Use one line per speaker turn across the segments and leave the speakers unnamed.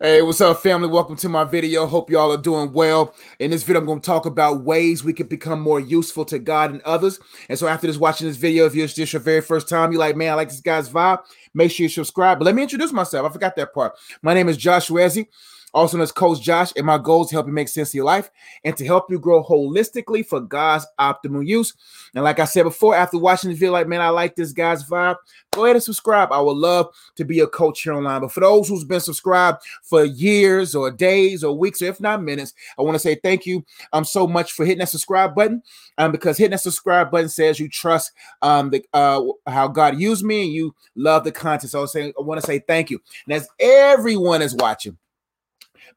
Hey, what's up, family? Welcome to my video. Hope y'all are doing well. In this video, I'm going to talk about ways we can become more useful to God and others. And so, after this, watching this video, if it's just your very first time, you're like, man, I like this guy's vibe, make sure you subscribe. But let me introduce myself. I forgot that part. My name is Joshua Ezzy also known as Coach Josh, and my goal is to help you make sense of your life and to help you grow holistically for God's optimal use. And like I said before, after watching this video, like, man, I like this guy's vibe, go ahead and subscribe. I would love to be a coach here online. But for those who's been subscribed for years or days or weeks, or if not minutes, I want to say thank you um, so much for hitting that subscribe button. Um, because hitting that subscribe button says you trust um the uh how God used me and you love the content. So I, say, I want to say thank you. And as everyone is watching,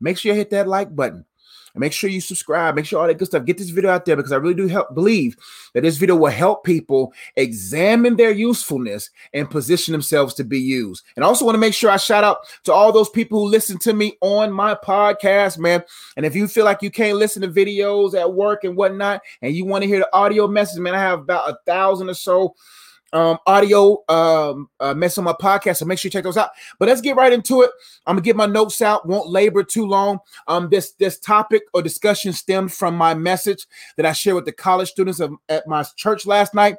Make sure you hit that like button. And make sure you subscribe. Make sure all that good stuff. Get this video out there because I really do help believe that this video will help people examine their usefulness and position themselves to be used. And I also want to make sure I shout out to all those people who listen to me on my podcast, man. And if you feel like you can't listen to videos at work and whatnot, and you want to hear the audio message, man, I have about a thousand or so um, audio um, uh, mess on my podcast, so make sure you check those out. But let's get right into it. I'm gonna get my notes out. Won't labor too long. Um, this this topic or discussion stemmed from my message that I shared with the college students of, at my church last night,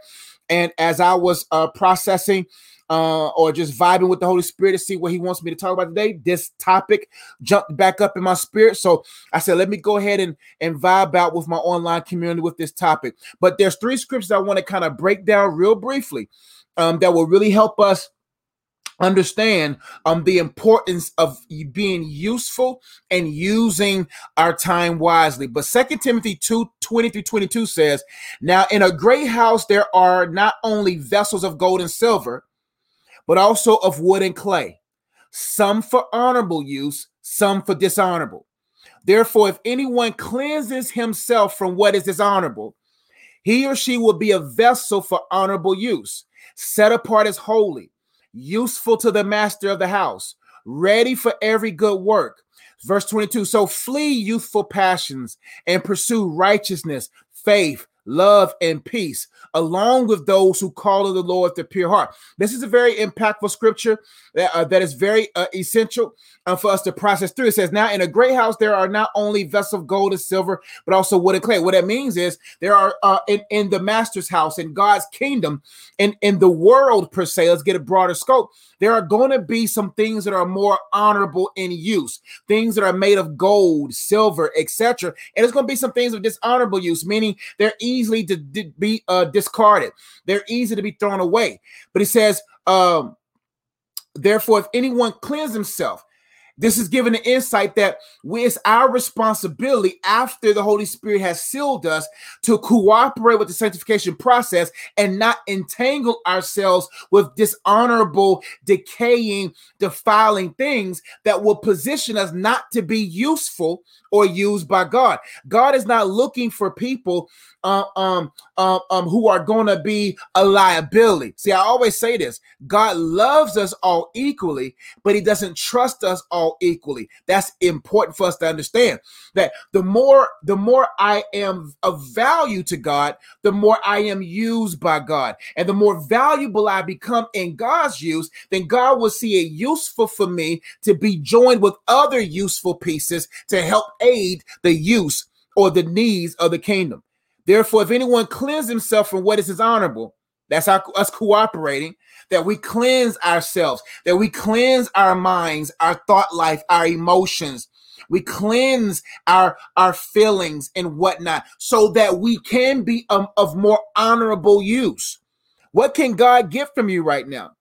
and as I was uh, processing uh, or just vibing with the Holy Spirit to see what He wants me to talk about today, this topic jumped back up in my spirit. So I said, let me go ahead and, and vibe out with my online community with this topic. But there's three scriptures I want to kind of break down real briefly um, that will really help us understand um the importance of being useful and using our time wisely but second timothy 2 20 through 22 says now in a great house there are not only vessels of gold and silver but also of wood and clay, some for honorable use, some for dishonorable. Therefore, if anyone cleanses himself from what is dishonorable, he or she will be a vessel for honorable use, set apart as holy, useful to the master of the house, ready for every good work. Verse 22 So flee youthful passions and pursue righteousness, faith, love, and peace, along with those who call on the Lord with a pure heart. This is a very impactful scripture that, uh, that is very uh, essential uh, for us to process through. It says, Now in a great house, there are not only vessels of gold and silver, but also wood and clay. What that means is there are uh, in, in the master's house, in God's kingdom, in, in the world per se, let's get a broader scope. There are going to be some things that are more honorable in use, things that are made of gold, silver, etc. And there's going to be some things of dishonorable use, meaning they're easily to be uh, discarded, they're easy to be thrown away. But he says, um, therefore, if anyone cleans himself, this is given the insight that we, it's our responsibility after the Holy Spirit has sealed us to cooperate with the sanctification process and not entangle ourselves with dishonorable, decaying, defiling things that will position us not to be useful or used by God. God is not looking for people uh, um, um, um, who are going to be a liability. See, I always say this God loves us all equally, but He doesn't trust us all equally. That's important for us to understand that the more the more I am of value to God, the more I am used by God. And the more valuable I become in God's use, then God will see it useful for me to be joined with other useful pieces to help aid the use or the needs of the kingdom. Therefore, if anyone cleanse himself from what is dishonorable, that's our, us cooperating, that we cleanse ourselves, that we cleanse our minds, our thought life, our emotions. We cleanse our, our feelings and whatnot so that we can be um, of more honorable use. What can God get from you right now?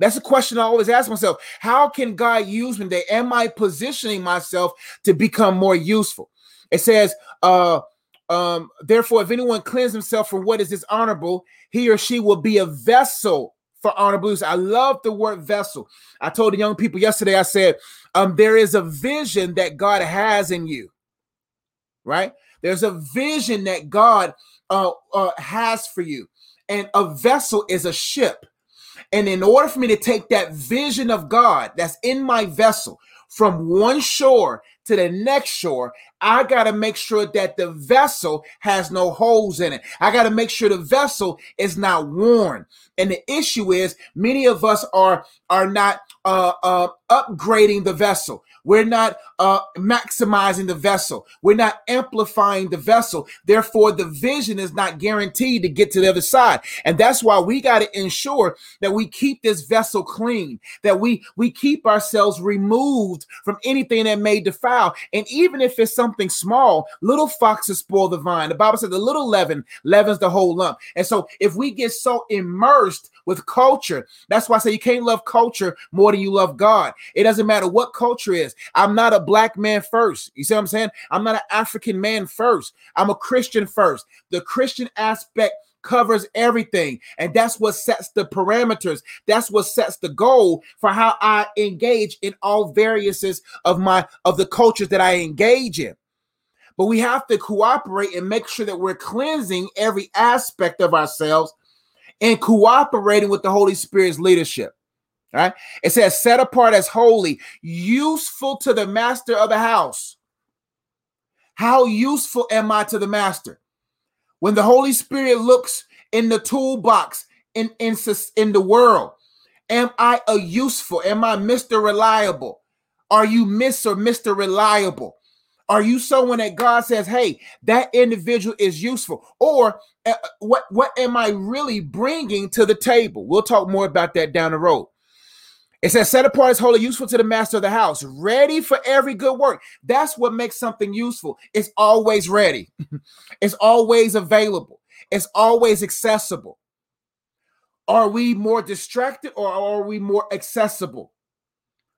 That's a question I always ask myself. How can God use me today? Am I positioning myself to become more useful? It says, uh, um, therefore, if anyone cleanse himself from what is dishonorable, he or she will be a vessel for honorable use. I love the word vessel. I told the young people yesterday, I said, um, there is a vision that God has in you, right? There's a vision that God uh, uh, has for you. And a vessel is a ship. And in order for me to take that vision of God that's in my vessel from one shore to the next shore, I got to make sure that the vessel has no holes in it. I got to make sure the vessel is not worn. And the issue is many of us are are not uh, uh, upgrading the vessel. We're not uh, maximizing the vessel. We're not amplifying the vessel. Therefore, the vision is not guaranteed to get to the other side. And that's why we got to ensure that we keep this vessel clean, that we we keep ourselves removed from anything that may defile. And even if it's something small, little foxes spoil the vine. The Bible says the little leaven leavens the whole lump. And so if we get so immersed with culture, that's why I say you can't love culture more than you love God. It doesn't matter what culture is. I'm not a black man first. You see what I'm saying? I'm not an African man first. I'm a Christian first. The Christian aspect covers everything and that's what sets the parameters that's what sets the goal for how i engage in all variouses of my of the cultures that i engage in but we have to cooperate and make sure that we're cleansing every aspect of ourselves and cooperating with the holy spirit's leadership right? It says, set apart as holy, useful to the master of the house. How useful am I to the master? When the Holy Spirit looks in the toolbox in, in, in the world, am I a useful? Am I Mr. Reliable? Are you Miss or Mr. Reliable? Are you someone that God says, hey, that individual is useful? Or uh, what, what am I really bringing to the table? We'll talk more about that down the road. It says, set apart as holy, useful to the master of the house, ready for every good work. That's what makes something useful. It's always ready, it's always available, it's always accessible. Are we more distracted or are we more accessible?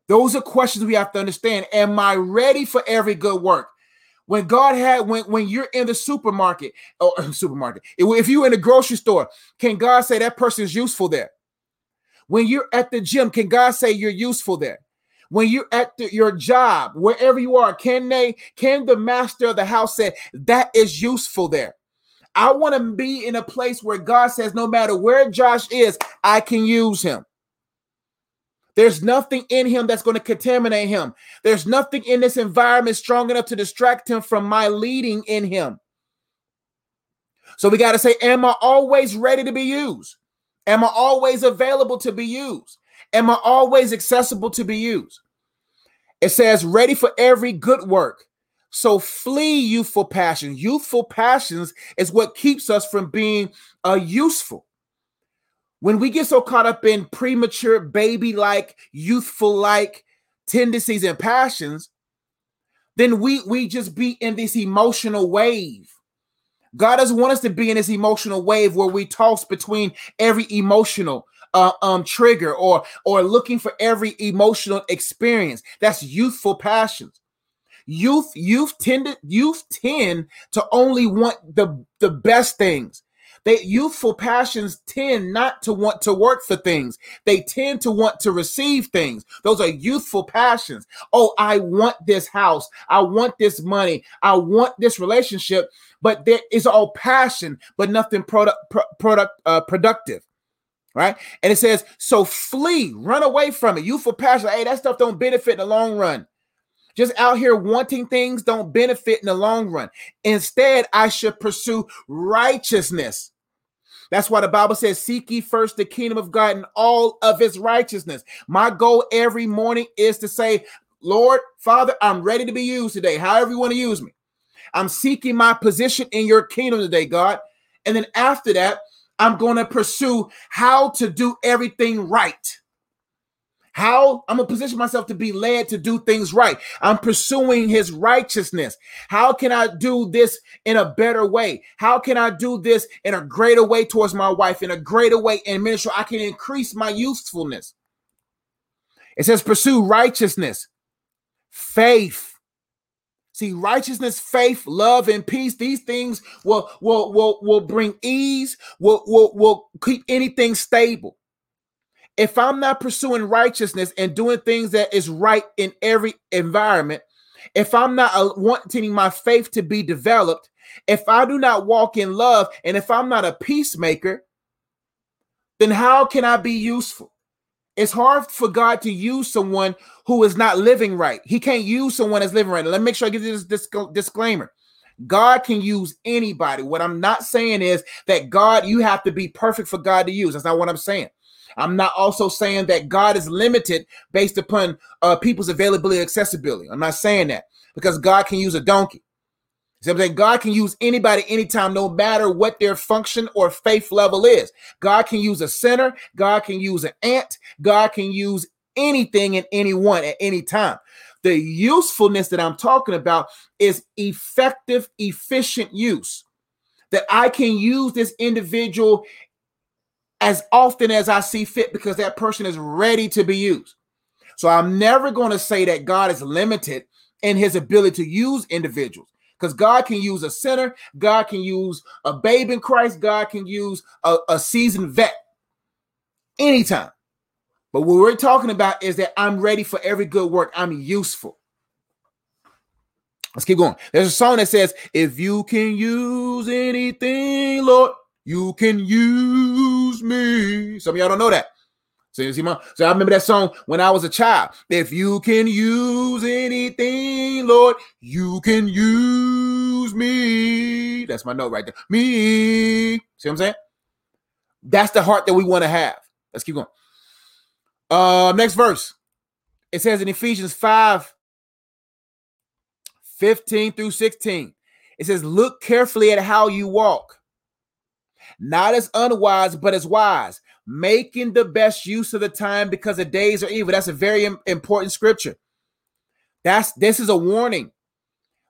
Those are questions we have to understand. Am I ready for every good work? When God had when when you're in the supermarket or oh, supermarket, if you're in the grocery store, can God say that person is useful there? When you're at the gym, can God say you're useful there? When you're at the, your job, wherever you are, can they, can the master of the house say that is useful there? I want to be in a place where God says, no matter where Josh is, I can use him. There's nothing in him that's going to contaminate him. There's nothing in this environment strong enough to distract him from my leading in him. So we got to say, Am I always ready to be used? Am I always available to be used? Am I always accessible to be used? It says, ready for every good work. So flee youthful passions. Youthful passions is what keeps us from being uh, useful. When we get so caught up in premature, baby like, youthful like tendencies and passions, then we, we just be in this emotional wave God doesn't want us to be in this emotional wave where we toss between every emotional uh, um trigger or or looking for every emotional experience. That's youthful passions. Youth youth tend to, youth tend to only want the the best things. They youthful passions tend not to want to work for things. They tend to want to receive things. Those are youthful passions. Oh, I want this house. I want this money. I want this relationship. But there is all passion, but nothing product product uh, productive right? And it says, so flee, run away from it. Youthful passion. Hey, that stuff don't benefit in the long run. Just out here wanting things don't benefit in the long run. Instead, I should pursue righteousness. That's why the Bible says, Seek ye first the kingdom of God and all of his righteousness. My goal every morning is to say, Lord, Father, I'm ready to be used today, however you want to use me. I'm seeking my position in your kingdom today, God. And then after that, I'm going to pursue how to do everything right. How I'm gonna position myself to be led to do things right. I'm pursuing his righteousness. How can I do this in a better way? How can I do this in a greater way towards my wife, in a greater way in ministry? I can increase my usefulness. It says, pursue righteousness, faith. See, righteousness, faith, love, and peace, these things will, will, will, will bring ease, will, will, will keep anything stable if I'm not pursuing righteousness and doing things that is right in every environment, if I'm not uh, wanting my faith to be developed, if I do not walk in love, and if I'm not a peacemaker, then how can I be useful? It's hard for God to use someone who is not living right. He can't use someone that's living right. Let me make sure I give this, this disclaimer. God can use anybody. What I'm not saying is that God, you have to be perfect for God to use. That's not what I'm saying. I'm not also saying that God is limited based upon uh, people's availability accessibility. I'm not saying that because God can use a donkey. See I'm saying? God can use anybody anytime, no matter what their function or faith level is. God can use a sinner, God can use an ant, God can use anything and anyone at any time. The usefulness that I'm talking about is effective, efficient use. That I can use this individual as often as I see fit because that person is ready to be used. So I'm never going to say that God is limited in his ability to use individuals because God can use a sinner, God can use a babe in Christ, God can use a, a seasoned vet anytime. But what we're talking about is that I'm ready for every good work, I'm useful. Let's keep going. There's a song that says, If you can use anything, Lord, you can use me. Some of y'all don't know that. So you see my so I remember that song when I was a child. If you can use anything, Lord, you can use me. That's my note right there. Me. See what I'm saying? That's the heart that we want to have. Let's keep going. Uh next verse. It says in Ephesians 5 15 through 16. It says, Look carefully at how you walk, not as unwise, but as wise making the best use of the time because the days are evil. That's a very important scripture. That's this is a warning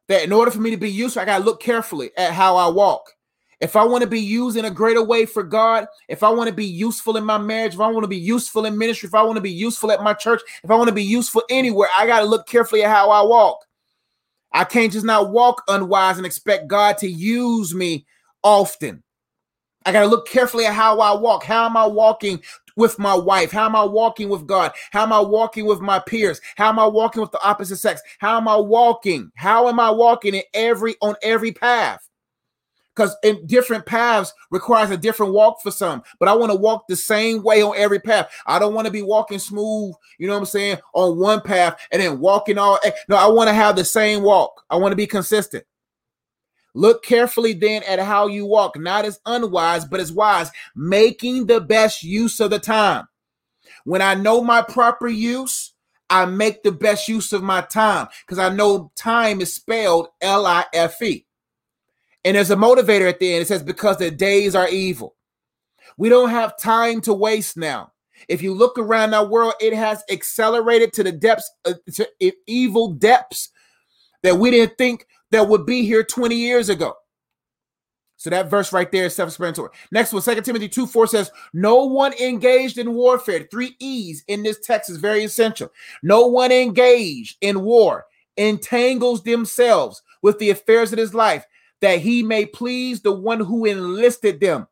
that in order for me to be useful, I got to look carefully at how I walk. If I want to be used in a greater way for God, if I want to be useful in my marriage, if I want to be useful in ministry, if I want to be useful at my church, if I want to be useful anywhere, I got to look carefully at how I walk. I can't just not walk unwise and expect God to use me often. I got to look carefully at how I walk. How am I walking with my wife? How am I walking with God? How am I walking with my peers? How am I walking with the opposite sex? How am I walking? How am I walking in every on every path? Because in different paths requires a different walk for some, but I want to walk the same way on every path. I don't want to be walking smooth, you know what I'm saying, on one path and then walking all. Eh, no, I want to have the same walk. I want to be consistent. Look carefully then at how you walk, not as unwise, but as wise, making the best use of the time. When I know my proper use, I make the best use of my time because I know time is spelled L I F E. And there's a motivator at the end. It says, because the days are evil. We don't have time to waste now. If you look around our world, it has accelerated to the depths, uh, to evil depths that we didn't think that would be here 20 years ago. So that verse right there is self-explanatory. Next one, 2 Timothy 2 4 says, No one engaged in warfare. Three E's in this text is very essential. No one engaged in war entangles themselves with the affairs of his life, that he may please the one who enlisted them.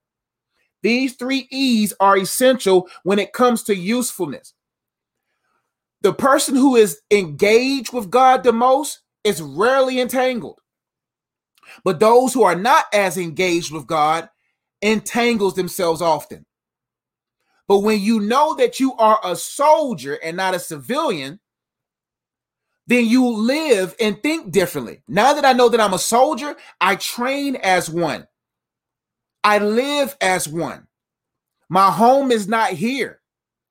These three E's are essential when it comes to usefulness. The person who is engaged with God the most is rarely entangled. But those who are not as engaged with God entangles themselves often. But when you know that you are a soldier and not a civilian, then you live and think differently. Now that I know that I'm a soldier, I train as one. I live as one. My home is not here.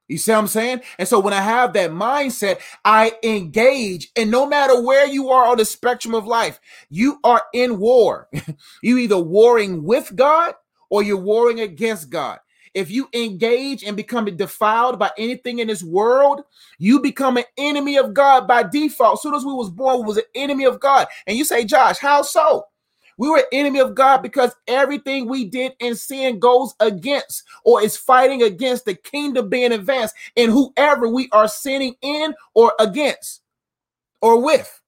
You see what I'm saying? And so when I have that mindset, I engage. And no matter where you are on the spectrum of life, you are in war. you either warring with God or you're warring against God. If you engage and become defiled by anything in this world, you become an enemy of God by default. As soon as we was born, we was an enemy of God. And you say, Josh, how so? We were enemy of God because everything we did in sin goes against or is fighting against the kingdom being advanced and whoever we are sinning in or against or with.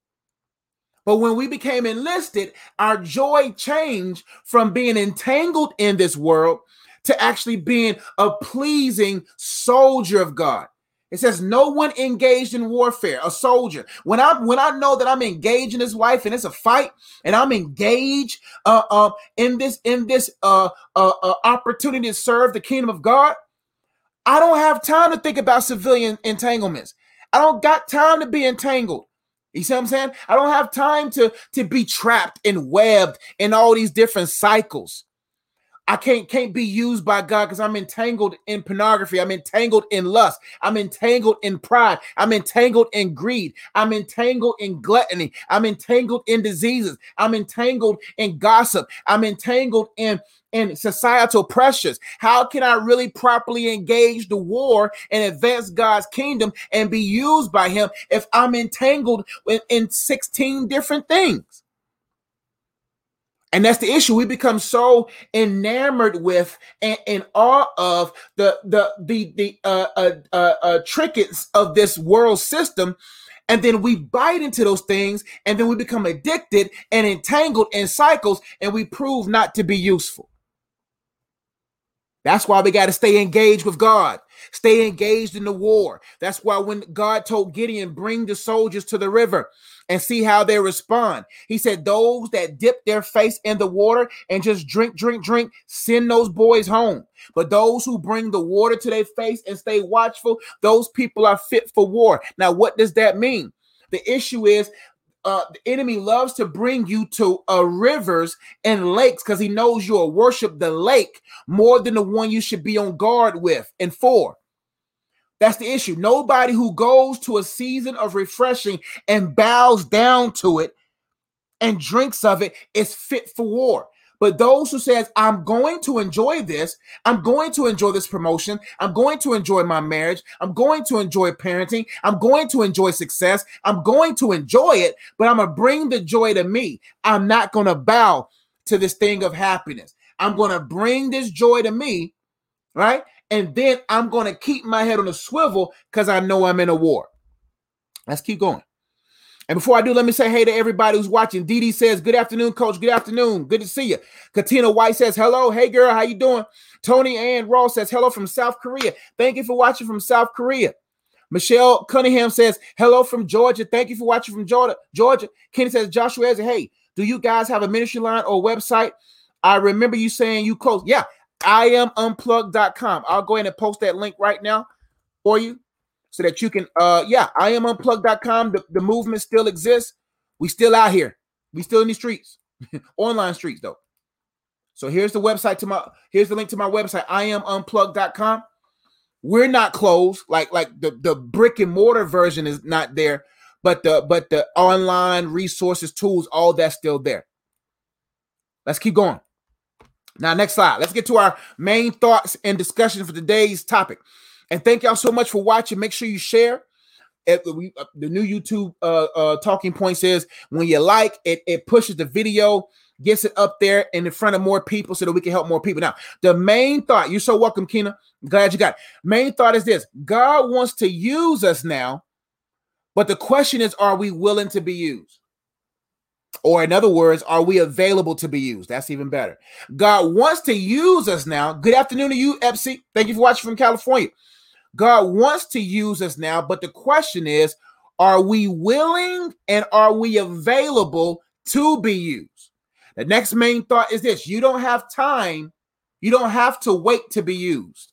But when we became enlisted, our joy changed from being entangled in this world to actually being a pleasing soldier of God. It says no one engaged in warfare, a soldier. When I when I know that I'm engaged in this life and it's a fight, and I'm engaged uh, uh, in this in this uh, uh, uh, opportunity to serve the kingdom of God, I don't have time to think about civilian entanglements. I don't got time to be entangled. You see what I'm saying? I don't have time to, to be trapped and webbed in all these different cycles. I can't can't be used by God because I'm entangled in pornography. I'm entangled in lust. I'm entangled in pride. I'm entangled in greed. I'm entangled in gluttony. I'm entangled in diseases. I'm entangled in gossip. I'm entangled in in societal pressures. How can I really properly engage the war and advance God's kingdom and be used by Him if I'm entangled in, in 16 different things? And that's the issue. We become so enamored with and in awe of the the the the uh, uh, uh, uh, trinkets of this world system, and then we bite into those things, and then we become addicted and entangled in cycles, and we prove not to be useful. That's why we got to stay engaged with God, stay engaged in the war. That's why when God told Gideon, "Bring the soldiers to the river," and see how they respond. He said, Those that dip their face in the water and just drink, drink, drink, send those boys home. But those who bring the water to their face and stay watchful, those people are fit for war. Now, what does that mean? The issue is uh, the enemy loves to bring you to uh, rivers and lakes because he knows you'll worship the lake more than the one you should be on guard with and for. That's the issue. Nobody who goes to a season of refreshing and bows down to it and drinks of it is fit for war. But those who says, I'm going to enjoy this, I'm going to enjoy this promotion, I'm going to enjoy my marriage, I'm going to enjoy parenting, I'm going to enjoy success, I'm going to enjoy it, but I'm gonna bring the joy to me. I'm not gonna bow to this thing of happiness. I'm gonna bring this joy to me, right? and then I'm going to keep my head on a swivel because I know I'm in a war. Let's keep going. And before I do, let me say hey to everybody who's watching. Dee says, "Good afternoon, Coach. Good afternoon. Good to see you." Katina White says, "Hello, hey girl, how you doing?" Tony Ann Ross says, "Hello from South Korea. Thank you for watching from South Korea." Michelle Cunningham says, "Hello from Georgia. Thank you for watching from Georgia." Georgia. Kenny says, "Joshua says, hey, do you guys have a ministry line or website?" I remember you saying you close. Yeah, iamunplugged.com. I'll go ahead and post that link right now for you so that you can uh yeah, iamunplugged.com. The, the movement still exists. We still out here. We still in the streets. Online streets though. So here's the website to my here's the link to my website, iamunplugged.com. We're not closed, like like the, the brick and mortar version is not there, but the but the online resources, tools, all that's still there. Let's keep going. Now, next slide. Let's get to our main thoughts and discussion for today's topic. And thank y'all so much for watching. Make sure you share. It, we, uh, the new YouTube uh, uh, talking point says when you like it, it pushes the video, gets it up there and in front of more people so that we can help more people. Now, the main thought, you're so welcome, Kina. Glad you got it. Main thought is this God wants to use us now, but the question is, are we willing to be used? Or, in other words, are we available to be used? That's even better. God wants to use us now. Good afternoon to you, Epsi. Thank you for watching from California. God wants to use us now, but the question is, are we willing and are we available to be used? The next main thought is this you don't have time, you don't have to wait to be used.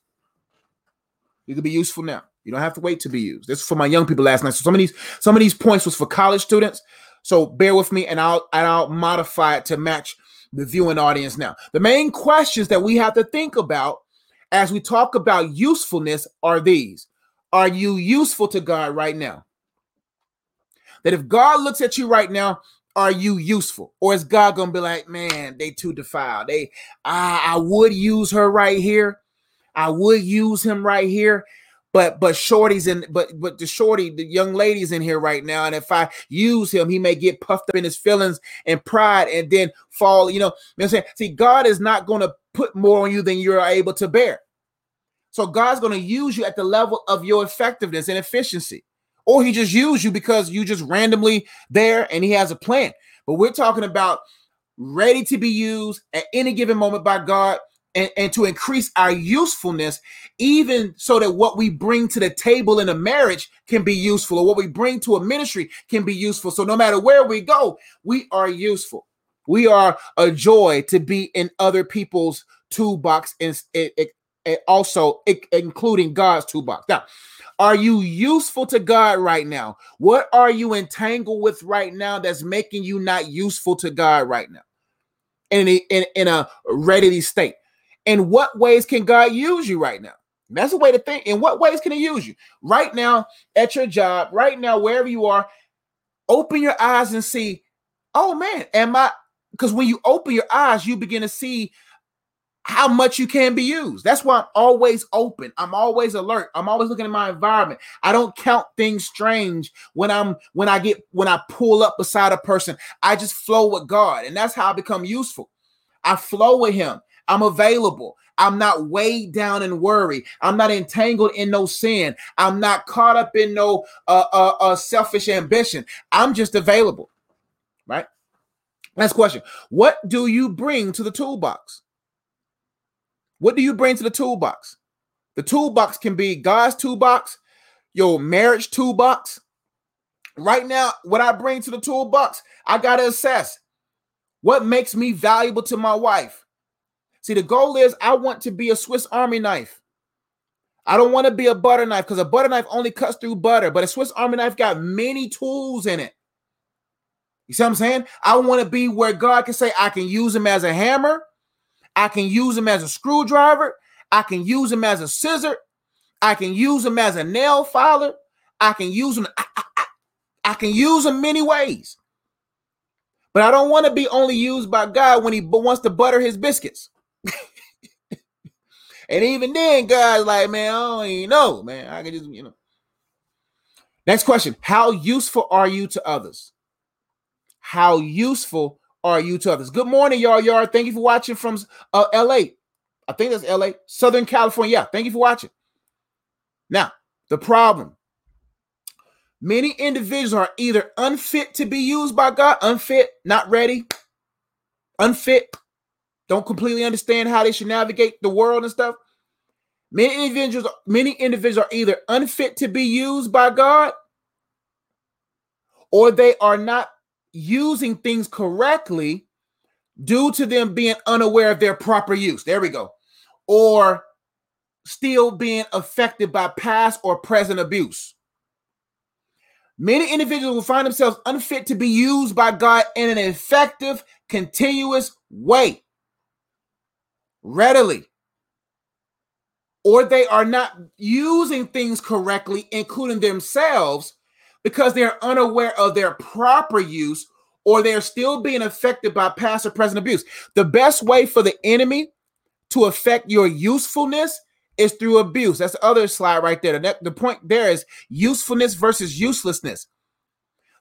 You can be useful now. You don't have to wait to be used. This is for my young people last night. So some of these some of these points was for college students. So bear with me and I'll and I'll modify it to match the viewing audience now. The main questions that we have to think about as we talk about usefulness are these. Are you useful to God right now? That if God looks at you right now, are you useful? Or is God gonna be like, man, they too defiled. They I, I would use her right here. I would use him right here but but shorty's in but but the shorty the young lady's in here right now and if i use him he may get puffed up in his feelings and pride and then fall you know, you know what i'm saying? See god is not going to put more on you than you're able to bear. So god's going to use you at the level of your effectiveness and efficiency. Or he just use you because you just randomly there and he has a plan. But we're talking about ready to be used at any given moment by god and, and to increase our usefulness, even so that what we bring to the table in a marriage can be useful, or what we bring to a ministry can be useful. So no matter where we go, we are useful. We are a joy to be in other people's toolbox and, also including God's toolbox. Now, are you useful to God right now? What are you entangled with right now that's making you not useful to God right now? In in, in a ready state. In what ways can God use you right now? That's a way to think. In what ways can He use you? Right now, at your job, right now, wherever you are, open your eyes and see, oh man, am I? Because when you open your eyes, you begin to see how much you can be used. That's why I'm always open. I'm always alert. I'm always looking at my environment. I don't count things strange when I'm when I get when I pull up beside a person. I just flow with God, and that's how I become useful. I flow with Him. I'm available. I'm not weighed down in worry. I'm not entangled in no sin. I'm not caught up in no uh, uh, uh selfish ambition. I'm just available. Right. Last question. What do you bring to the toolbox? What do you bring to the toolbox? The toolbox can be God's toolbox, your marriage toolbox. Right now, what I bring to the toolbox, I got to assess what makes me valuable to my wife. See, the goal is I want to be a Swiss Army knife. I don't want to be a butter knife because a butter knife only cuts through butter, but a Swiss Army knife got many tools in it. You see what I'm saying? I want to be where God can say I can use him as a hammer, I can use him as a screwdriver. I can use him as a scissor. I can use him as a nail filer. I can use him. I, I, I can use him many ways. But I don't want to be only used by God when he wants to butter his biscuits. and even then, God's like, man, I don't even know, man. I can just, you know. Next question How useful are you to others? How useful are you to others? Good morning, y'all. Y'all, thank you for watching from uh, LA. I think that's LA, Southern California. Yeah, thank you for watching. Now, the problem many individuals are either unfit to be used by God, unfit, not ready, unfit, don't completely understand how they should navigate the world and stuff. Many individuals, many individuals are either unfit to be used by God, or they are not using things correctly due to them being unaware of their proper use. There we go. Or still being affected by past or present abuse. Many individuals will find themselves unfit to be used by God in an effective, continuous way, readily. Or they are not using things correctly, including themselves, because they're unaware of their proper use or they're still being affected by past or present abuse. The best way for the enemy to affect your usefulness is through abuse. That's the other slide right there. The, the point there is usefulness versus uselessness.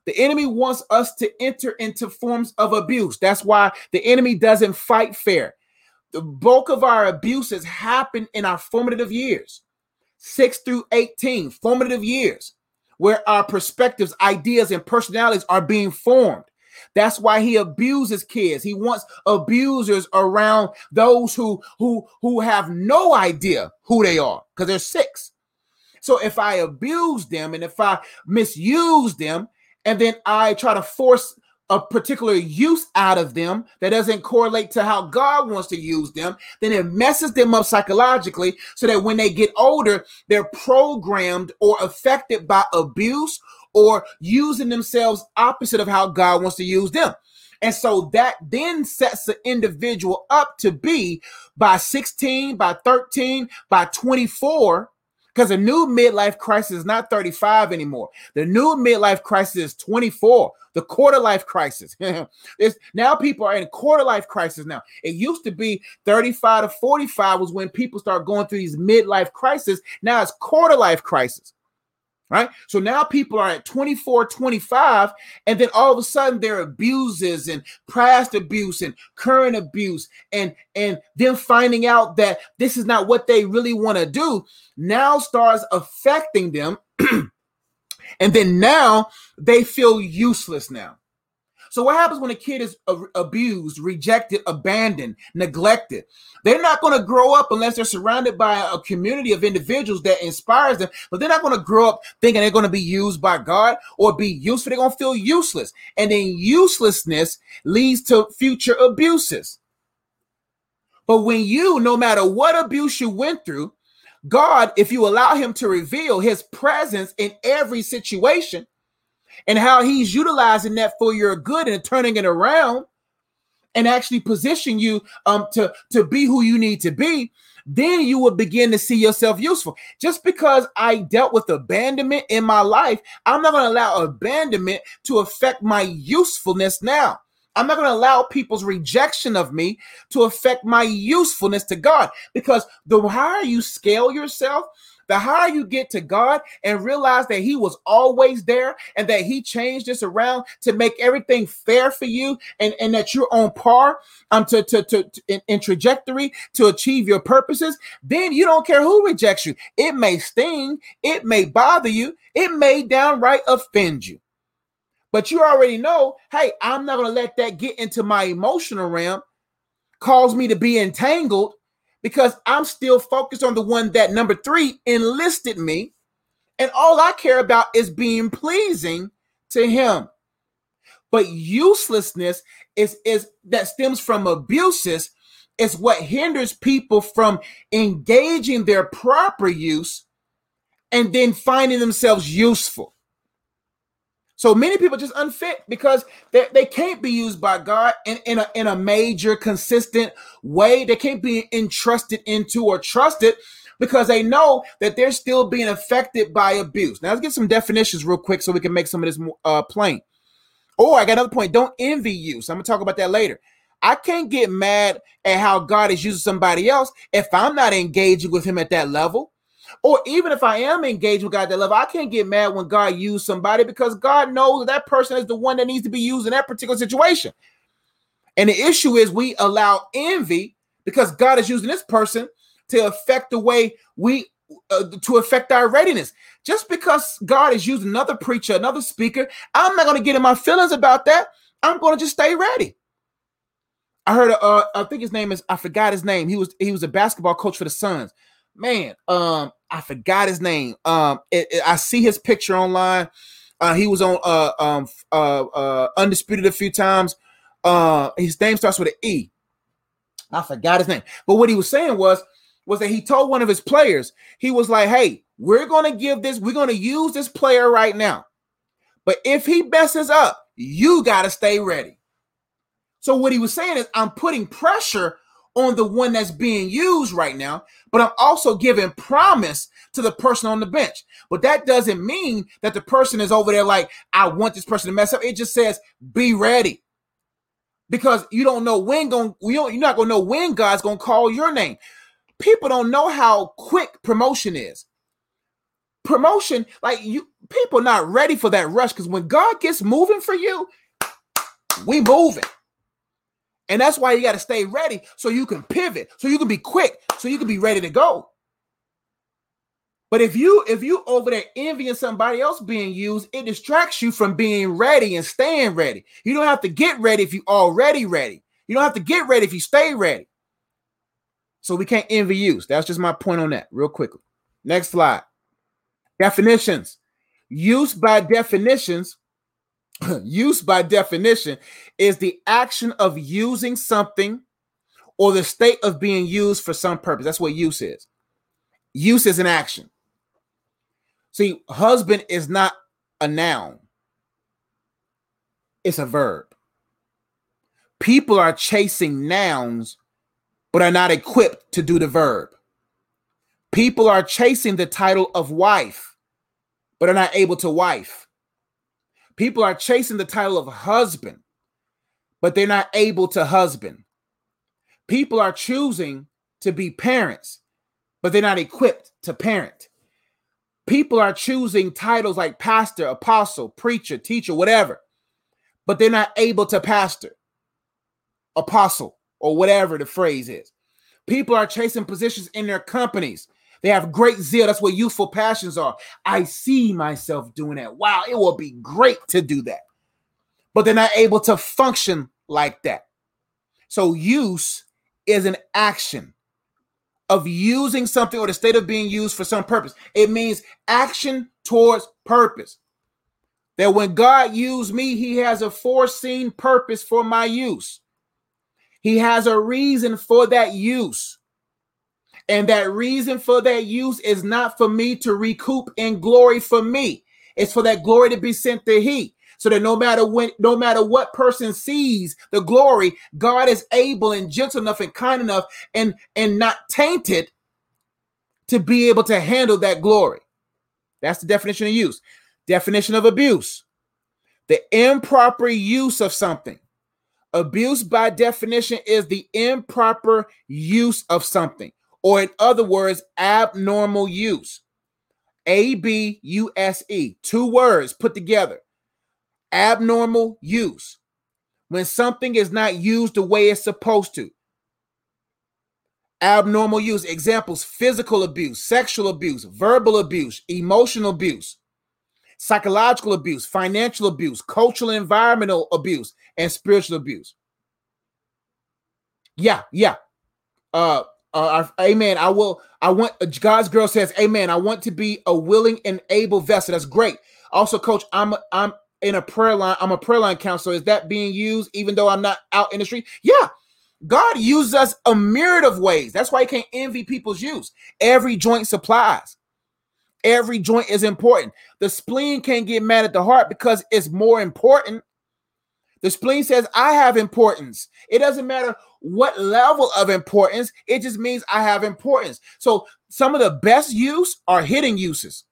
The enemy wants us to enter into forms of abuse. That's why the enemy doesn't fight fair. The bulk of our abuses happen in our formative years, 6 through 18, formative years where our perspectives, ideas, and personalities are being formed. That's why he abuses kids. He wants abusers around those who who who have no idea who they are because they're six. So if I abuse them and if I misuse them, and then I try to force a particular use out of them that doesn't correlate to how God wants to use them, then it messes them up psychologically so that when they get older, they're programmed or affected by abuse or using themselves opposite of how God wants to use them. And so that then sets the individual up to be by 16, by 13, by 24 because the new midlife crisis is not 35 anymore. The new midlife crisis is 24. The quarter life crisis. now people are in quarter life crisis now. It used to be 35 to 45 was when people start going through these midlife crises. Now it's quarter life crisis right? So now people are at 24, 25, and then all of a sudden there are abuses and past abuse and current abuse, and and them finding out that this is not what they really want to do now starts affecting them. and then now they feel useless now. So what happens when a kid is abused, rejected, abandoned, neglected? They're not going to grow up unless they're surrounded by a community of individuals that inspires them. But they're not going to grow up thinking they're going to be used by God or be useful. They're going to feel useless, and then uselessness leads to future abuses. But when you, no matter what abuse you went through, God, if you allow Him to reveal His presence in every situation and how He's utilizing that for your good and turning it around and actually position you um, to, to be who you need to be, then you will begin to see yourself useful. Just because I dealt with abandonment in my life, I'm not going to allow abandonment to affect my usefulness now. I'm not going to allow people's rejection of me to affect my usefulness to God because the higher you scale yourself, the higher you get to God and realize that He was always there and that He changed this around to make everything fair for you and, and that you're on par um to, to, to, to in, in trajectory to achieve your purposes, then you don't care who rejects you. It may sting, it may bother you, it may downright offend you. But you already know, hey, I'm not going to let that get into my emotional realm, cause me to be entangled because I'm still focused on the one that number three enlisted me. And all I care about is being pleasing to him. But uselessness is, is that stems from abuses is what hinders people from engaging their proper use and then finding themselves useful. So many people just unfit because they, they can't be used by God in, in, a, in a major, consistent way. They can't be entrusted into or trusted because they know that they're still being affected by abuse. Now, let's get some definitions real quick so we can make some of this more uh, plain. Oh, I got another point. Don't envy you. So I'm going to talk about that later. I can't get mad at how God is using somebody else if I'm not engaging with him at that level. Or even if I am engaged with God that love, I can't get mad when God used somebody because God knows that, that person is the one that needs to be used in that particular situation. And the issue is we allow envy because God is using this person to affect the way we uh, to affect our readiness. Just because God is using another preacher, another speaker, I'm not going to get in my feelings about that. I'm going to just stay ready. I heard, uh, I think his name is, I forgot his name. He was he was a basketball coach for the Suns man, um, I forgot his name. Um, it, it, I see his picture online. Uh, he was on uh um uh uh undisputed a few times. Uh, his name starts with an E. I forgot his name, but what he was saying was was that he told one of his players he was like, "Hey, we're gonna give this. We're gonna use this player right now, but if he messes up, you gotta stay ready." So what he was saying is, I'm putting pressure on the one that's being used right now, but I'm also giving promise to the person on the bench. But that doesn't mean that the person is over there like, I want this person to mess up. It just says, be ready. Because you don't know when going you don't, you're not gonna know when God's gonna call your name. People don't know how quick promotion is. Promotion, like you people not ready for that rush because when God gets moving for you, we moving. And that's why you got to stay ready so you can pivot, so you can be quick, so you can be ready to go. But if you if you over there envying somebody else being used, it distracts you from being ready and staying ready. You don't have to get ready if you already ready. You don't have to get ready if you stay ready. So we can't envy use. That's just my point on that, real quickly. Next slide. Definitions. Use by definitions use by definition is the action of using something or the state of being used for some purpose. That's what use is. Use is an action. See, husband is not a noun, it's a verb. People are chasing nouns, but are not equipped to do the verb. People are chasing the title of wife, but are not able to wife. People are chasing the title of husband, but they're not able to husband. People are choosing to be parents, but they're not equipped to parent. People are choosing titles like pastor, apostle, preacher, teacher, whatever, but they're not able to pastor, apostle, or whatever the phrase is. People are chasing positions in their companies, they have great zeal. That's what youthful passions are. I see myself doing that. Wow, it will be great to do that. But they're not able to function like that. So, use is an action of using something or the state of being used for some purpose. It means action towards purpose. That when God used me, He has a foreseen purpose for my use. He has a reason for that use. And that reason for that use is not for me to recoup in glory for me. It's for that glory to be sent to He. So that no matter when, no matter what person sees the glory, God is able and gentle enough and kind enough and and not tainted to be able to handle that glory. That's the definition of use. Definition of abuse the improper use of something. Abuse, by definition, is the improper use of something, or in other words, abnormal use. A B U S E, two words put together. Abnormal use. When something is not used the way it's supposed to. Abnormal use. Examples physical abuse, sexual abuse, verbal abuse, emotional abuse psychological abuse, financial abuse, cultural environmental abuse, and spiritual abuse. Yeah, yeah. Uh, uh, amen. I will. I want God's girl says, Amen. I want to be a willing and able vessel. That's great. Also, Coach, I'm I'm in a prayer line. I'm a prayer line counselor. Is that being used even though I'm not out in the street? Yeah. God uses us a myriad of ways. That's why you can't envy people's use. Every joint supplies. Every joint is important. The spleen can't get mad at the heart because it's more important. The spleen says, I have importance. It doesn't matter what level of importance, it just means I have importance. So some of the best use are hidden uses.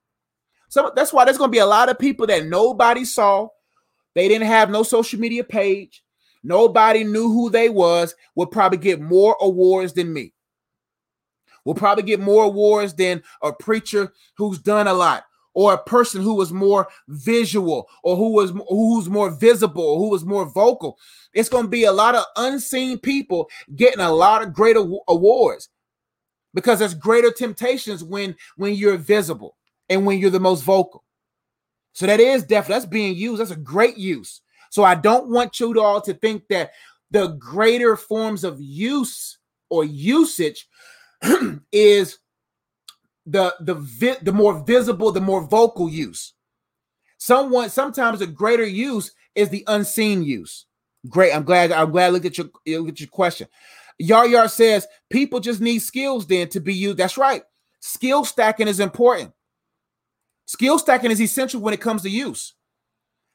So that's why there's going to be a lot of people that nobody saw. They didn't have no social media page. Nobody knew who they was, would probably get more awards than me will probably get more awards than a preacher who's done a lot or a person who was more visual or who was who's more visible or who was more vocal it's going to be a lot of unseen people getting a lot of great awards because there's greater temptations when when you're visible and when you're the most vocal so that is definitely that's being used that's a great use so i don't want you all to think that the greater forms of use or usage is the the vi- the more visible, the more vocal use. Someone sometimes a greater use is the unseen use. Great. I'm glad. I'm glad I looked at your look at your question. Yar Yar says people just need skills then to be used. That's right. Skill stacking is important. Skill stacking is essential when it comes to use.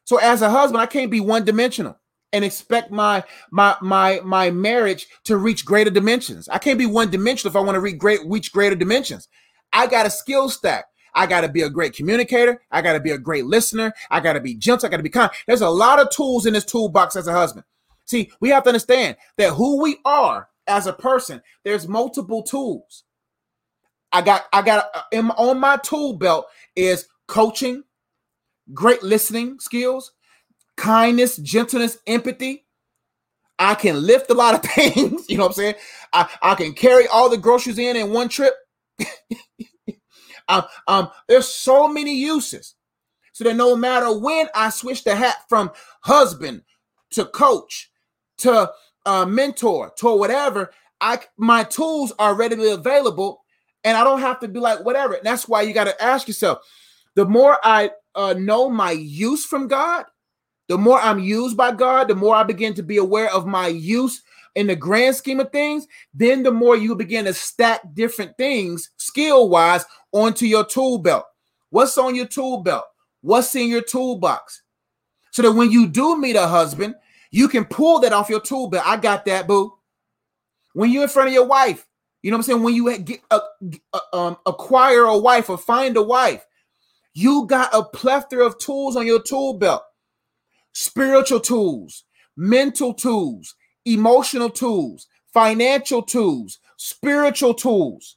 So as a husband, I can't be one dimensional and expect my my my my marriage to reach greater dimensions. I can't be one dimensional if I want to reach great reach greater dimensions. I got a skill stack. I got to be a great communicator. I got to be a great listener. I got to be gentle. I got to be kind. There's a lot of tools in this toolbox as a husband. See, we have to understand that who we are as a person, there's multiple tools. I got, I got uh, in, on my tool belt is coaching, great listening skills, kindness, gentleness, empathy. I can lift a lot of things. You know what I'm saying? I, I can carry all the groceries in in one trip. um, um, there's so many uses. So that no matter when I switch the hat from husband to coach to uh, mentor to whatever, I my tools are readily available, and I don't have to be like whatever. And that's why you got to ask yourself: the more I uh, know my use from God, the more I'm used by God, the more I begin to be aware of my use in the grand scheme of things, then the more you begin to stack different things skill wise onto your tool belt. What's on your tool belt? What's in your toolbox? So that when you do meet a husband, you can pull that off your tool belt. I got that, boo. When you're in front of your wife, you know what I'm saying? When you get, uh, uh, um, acquire a wife or find a wife, you got a plethora of tools on your tool belt spiritual tools, mental tools, emotional tools, financial tools, spiritual tools.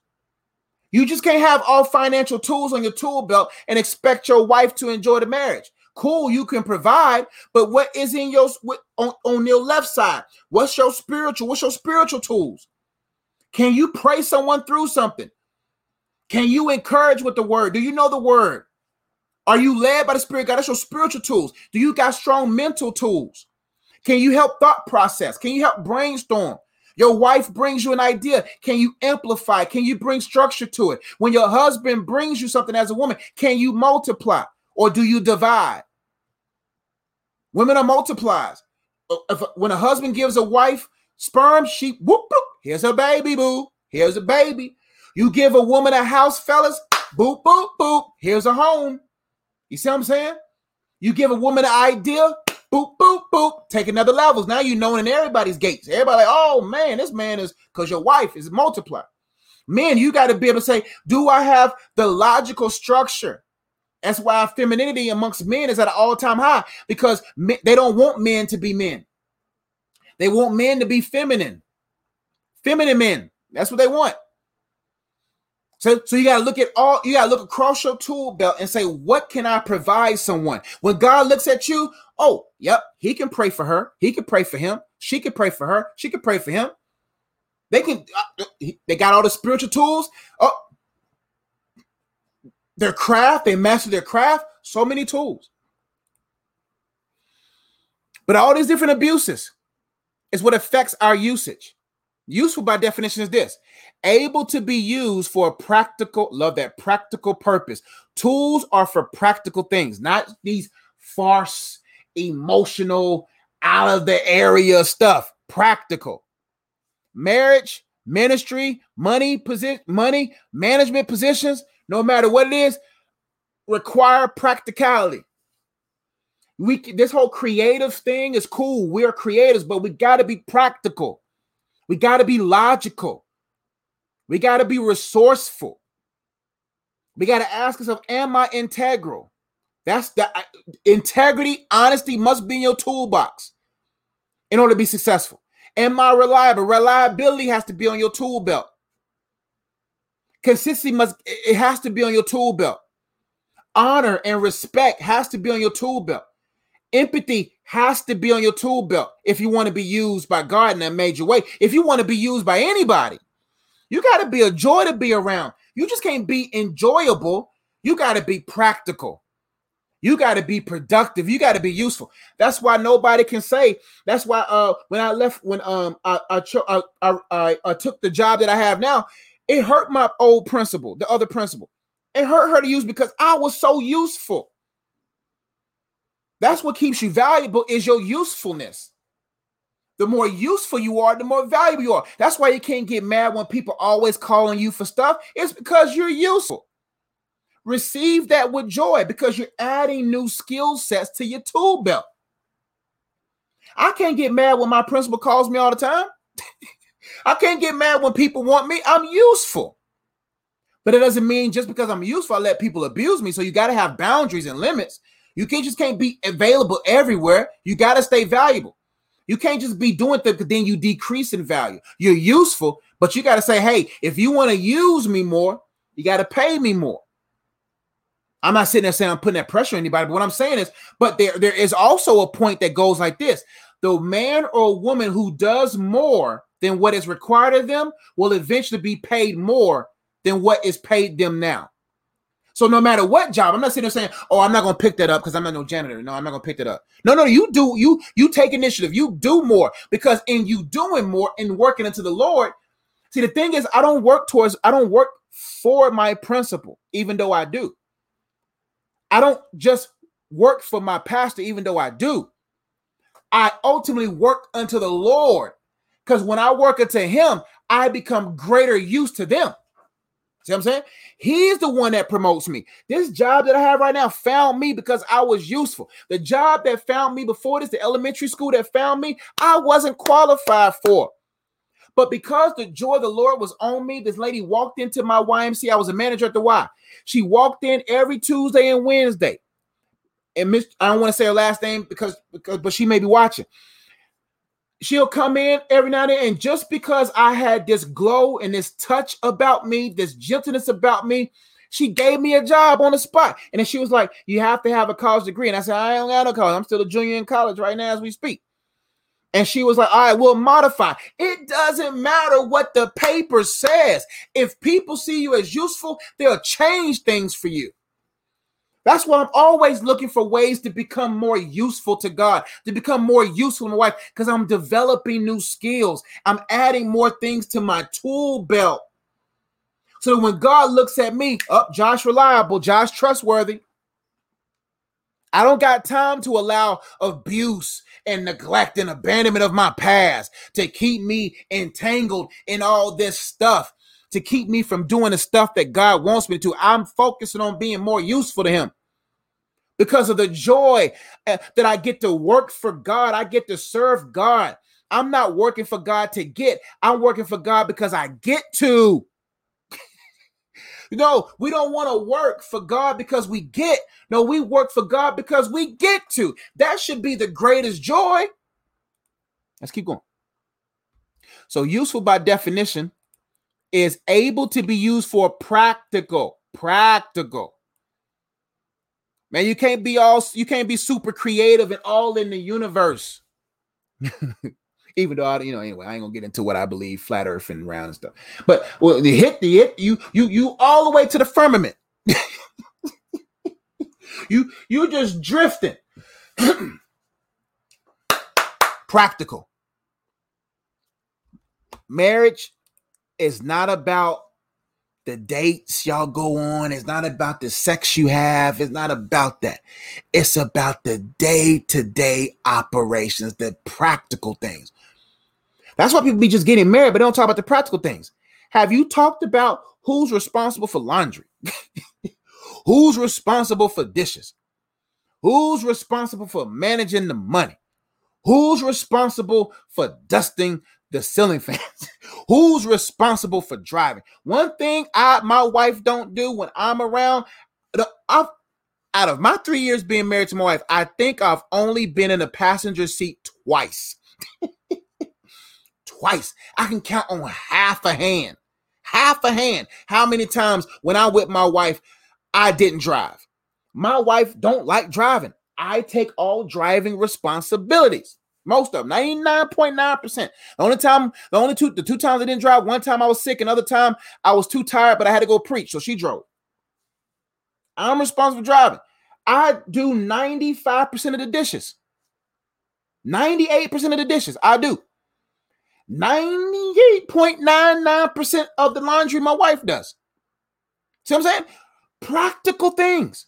You just can't have all financial tools on your tool belt and expect your wife to enjoy the marriage. Cool, you can provide, but what is in your on, on your left side? What's your spiritual? What's your spiritual tools? Can you pray someone through something? Can you encourage with the word? Do you know the word? Are you led by the Spirit God? That's your spiritual tools. Do you got strong mental tools? Can you help thought process? Can you help brainstorm? Your wife brings you an idea. Can you amplify? Can you bring structure to it? When your husband brings you something as a woman, can you multiply or do you divide? Women are multipliers. Uh, if, when a husband gives a wife sperm, she whoop, whoop, here's a baby, boo. Here's a baby. You give a woman a house, fellas, boop, boop, boop. Here's a home. You see what I'm saying? You give a woman an idea, boop, boop, boop. Take another levels. Now you know in everybody's gates. Everybody like, oh man, this man is because your wife is multiply. Men, you got to be able to say, do I have the logical structure? That's why femininity amongst men is at an all-time high because men, they don't want men to be men. They want men to be feminine. Feminine men. That's what they want. So, so you gotta look at all you gotta look across your tool belt and say, what can I provide someone? When God looks at you, oh, yep, he can pray for her, he can pray for him, she can pray for her, she can pray for him. They can uh, they got all the spiritual tools. Oh, their craft, they master their craft, so many tools. But all these different abuses is what affects our usage. Useful by definition is this able to be used for a practical, love that practical purpose. Tools are for practical things, not these farce, emotional, out of the area stuff. Practical. Marriage, ministry, money, position, money, management positions, no matter what it is, require practicality. We this whole creative thing is cool. We're creators, but we got to be practical. We got to be logical. We got to be resourceful. We got to ask ourselves, am I integral? That's the integrity, honesty must be in your toolbox in order to be successful. Am I reliable? Reliability has to be on your tool belt. Consistency must it has to be on your tool belt. Honor and respect has to be on your tool belt. Empathy has to be on your tool belt if you want to be used by God in a major way. If you want to be used by anybody, you got to be a joy to be around. You just can't be enjoyable. You got to be practical. You got to be productive. You got to be useful. That's why nobody can say. That's why uh when I left when um I I, I I I took the job that I have now, it hurt my old principal, the other principal. It hurt her to use because I was so useful. That's what keeps you valuable is your usefulness. The more useful you are, the more valuable you are. That's why you can't get mad when people always calling you for stuff. It's because you're useful. Receive that with joy because you're adding new skill sets to your tool belt. I can't get mad when my principal calls me all the time. I can't get mad when people want me. I'm useful. But it doesn't mean just because I'm useful, I let people abuse me. So you got to have boundaries and limits. You can't just can't be available everywhere. You got to stay valuable. You can't just be doing things because then you decrease in value. You're useful, but you got to say, hey, if you want to use me more, you got to pay me more. I'm not sitting there saying I'm putting that pressure on anybody, but what I'm saying is, but there, there is also a point that goes like this: the man or woman who does more than what is required of them will eventually be paid more than what is paid them now. So no matter what job, I'm not sitting there saying, "Oh, I'm not to pick that up because I'm not no janitor." No, I'm not to pick that up. No, no, you do you you take initiative. You do more because in you doing more and working into the Lord. See, the thing is, I don't work towards, I don't work for my principal, even though I do. I don't just work for my pastor, even though I do. I ultimately work unto the Lord because when I work unto Him, I become greater use to them. See what I'm saying? He's the one that promotes me. This job that I have right now found me because I was useful. The job that found me before this, the elementary school that found me, I wasn't qualified for. But because the joy of the Lord was on me, this lady walked into my YMC. I was a manager at the Y. She walked in every Tuesday and Wednesday. And Miss, I don't want to say her last name because, because but she may be watching she'll come in every now and then, and just because I had this glow and this touch about me, this gentleness about me, she gave me a job on the spot. And then she was like, You have to have a college degree. And I said, I don't got no college. I'm still a junior in college right now as we speak. And she was like, All right, we'll modify. It doesn't matter what the paper says. If people see you as useful, they'll change things for you. That's why I'm always looking for ways to become more useful to God, to become more useful to my wife, because I'm developing new skills. I'm adding more things to my tool belt. So that when God looks at me, up, oh, Josh reliable, Josh trustworthy. I don't got time to allow abuse and neglect and abandonment of my past to keep me entangled in all this stuff, to keep me from doing the stuff that God wants me to. I'm focusing on being more useful to Him because of the joy uh, that I get to work for God. I get to serve God. I'm not working for God to get, I'm working for God because I get to. no, we don't want to work for God because we get. No, we work for God because we get to. That should be the greatest joy. Let's keep going. So, useful by definition is able to be used for practical, practical Man, you can't be all you can't be super creative and all in the universe. Even though I, you know, anyway, I ain't gonna get into what I believe, flat earth and round and stuff. But well, the hit, the hit, you, you, you all the way to the firmament. you, you just drifting. Practical. Marriage is not about the dates y'all go on. It's not about the sex you have. It's not about that. It's about the day to day operations, the practical things. That's why people be just getting married, but they don't talk about the practical things. Have you talked about who's responsible for laundry? who's responsible for dishes? Who's responsible for managing the money? Who's responsible for dusting the ceiling fans. Who's responsible for driving? One thing I my wife don't do when I'm around, I've out of my three years being married to my wife, I think I've only been in a passenger seat twice. twice. I can count on half a hand. Half a hand. How many times when I with my wife, I didn't drive. My wife don't like driving. I take all driving responsibilities. Most of them, 99.9%. The only time, the only two, the two times I didn't drive, one time I was sick, another time I was too tired, but I had to go preach. So she drove. I'm responsible for driving. I do 95% of the dishes. 98% of the dishes I do. 98.99% of the laundry my wife does. See what I'm saying? Practical things.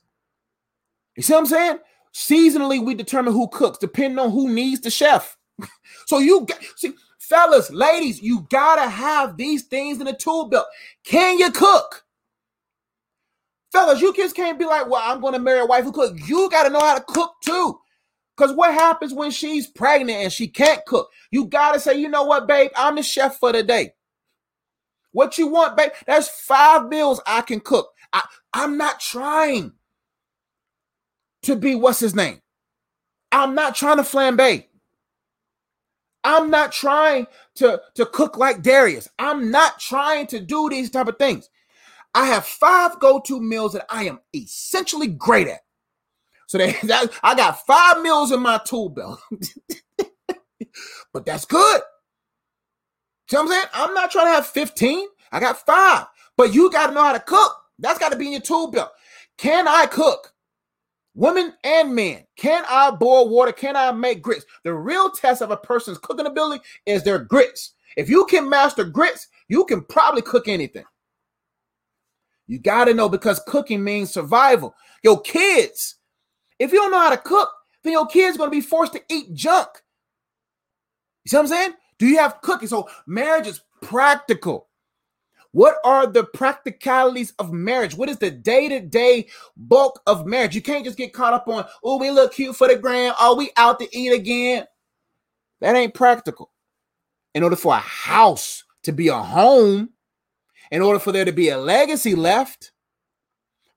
You see what I'm saying? Seasonally, we determine who cooks, depending on who needs the chef. so you see, fellas, ladies, you gotta have these things in the tool belt. Can you cook? Fellas, you kids can't be like, well, I'm gonna marry a wife who cooks. You gotta know how to cook too. Because what happens when she's pregnant and she can't cook? You gotta say, you know what, babe, I'm the chef for the day. What you want, babe? That's five meals I can cook. I, I'm not trying to be what's his name. I'm not trying to flambe. I'm not trying to, to cook like Darius. I'm not trying to do these type of things. I have five go-to meals that I am essentially great at. So that, that I got five meals in my tool belt. but that's good. See what I'm saying? I'm not trying to have 15. I got five. But you got to know how to cook. That's got to be in your tool belt. Can I cook? Women and men, can I boil water? Can I make grits? The real test of a person's cooking ability is their grits. If you can master grits, you can probably cook anything. You got to know because cooking means survival. Your kids, if you don't know how to cook, then your kids going to be forced to eat junk. You see what I'm saying? Do you have cooking? So marriage is practical. What are the practicalities of marriage? What is the day to day bulk of marriage? You can't just get caught up on, oh, we look cute for the gram. Are we out to eat again? That ain't practical. In order for a house to be a home, in order for there to be a legacy left,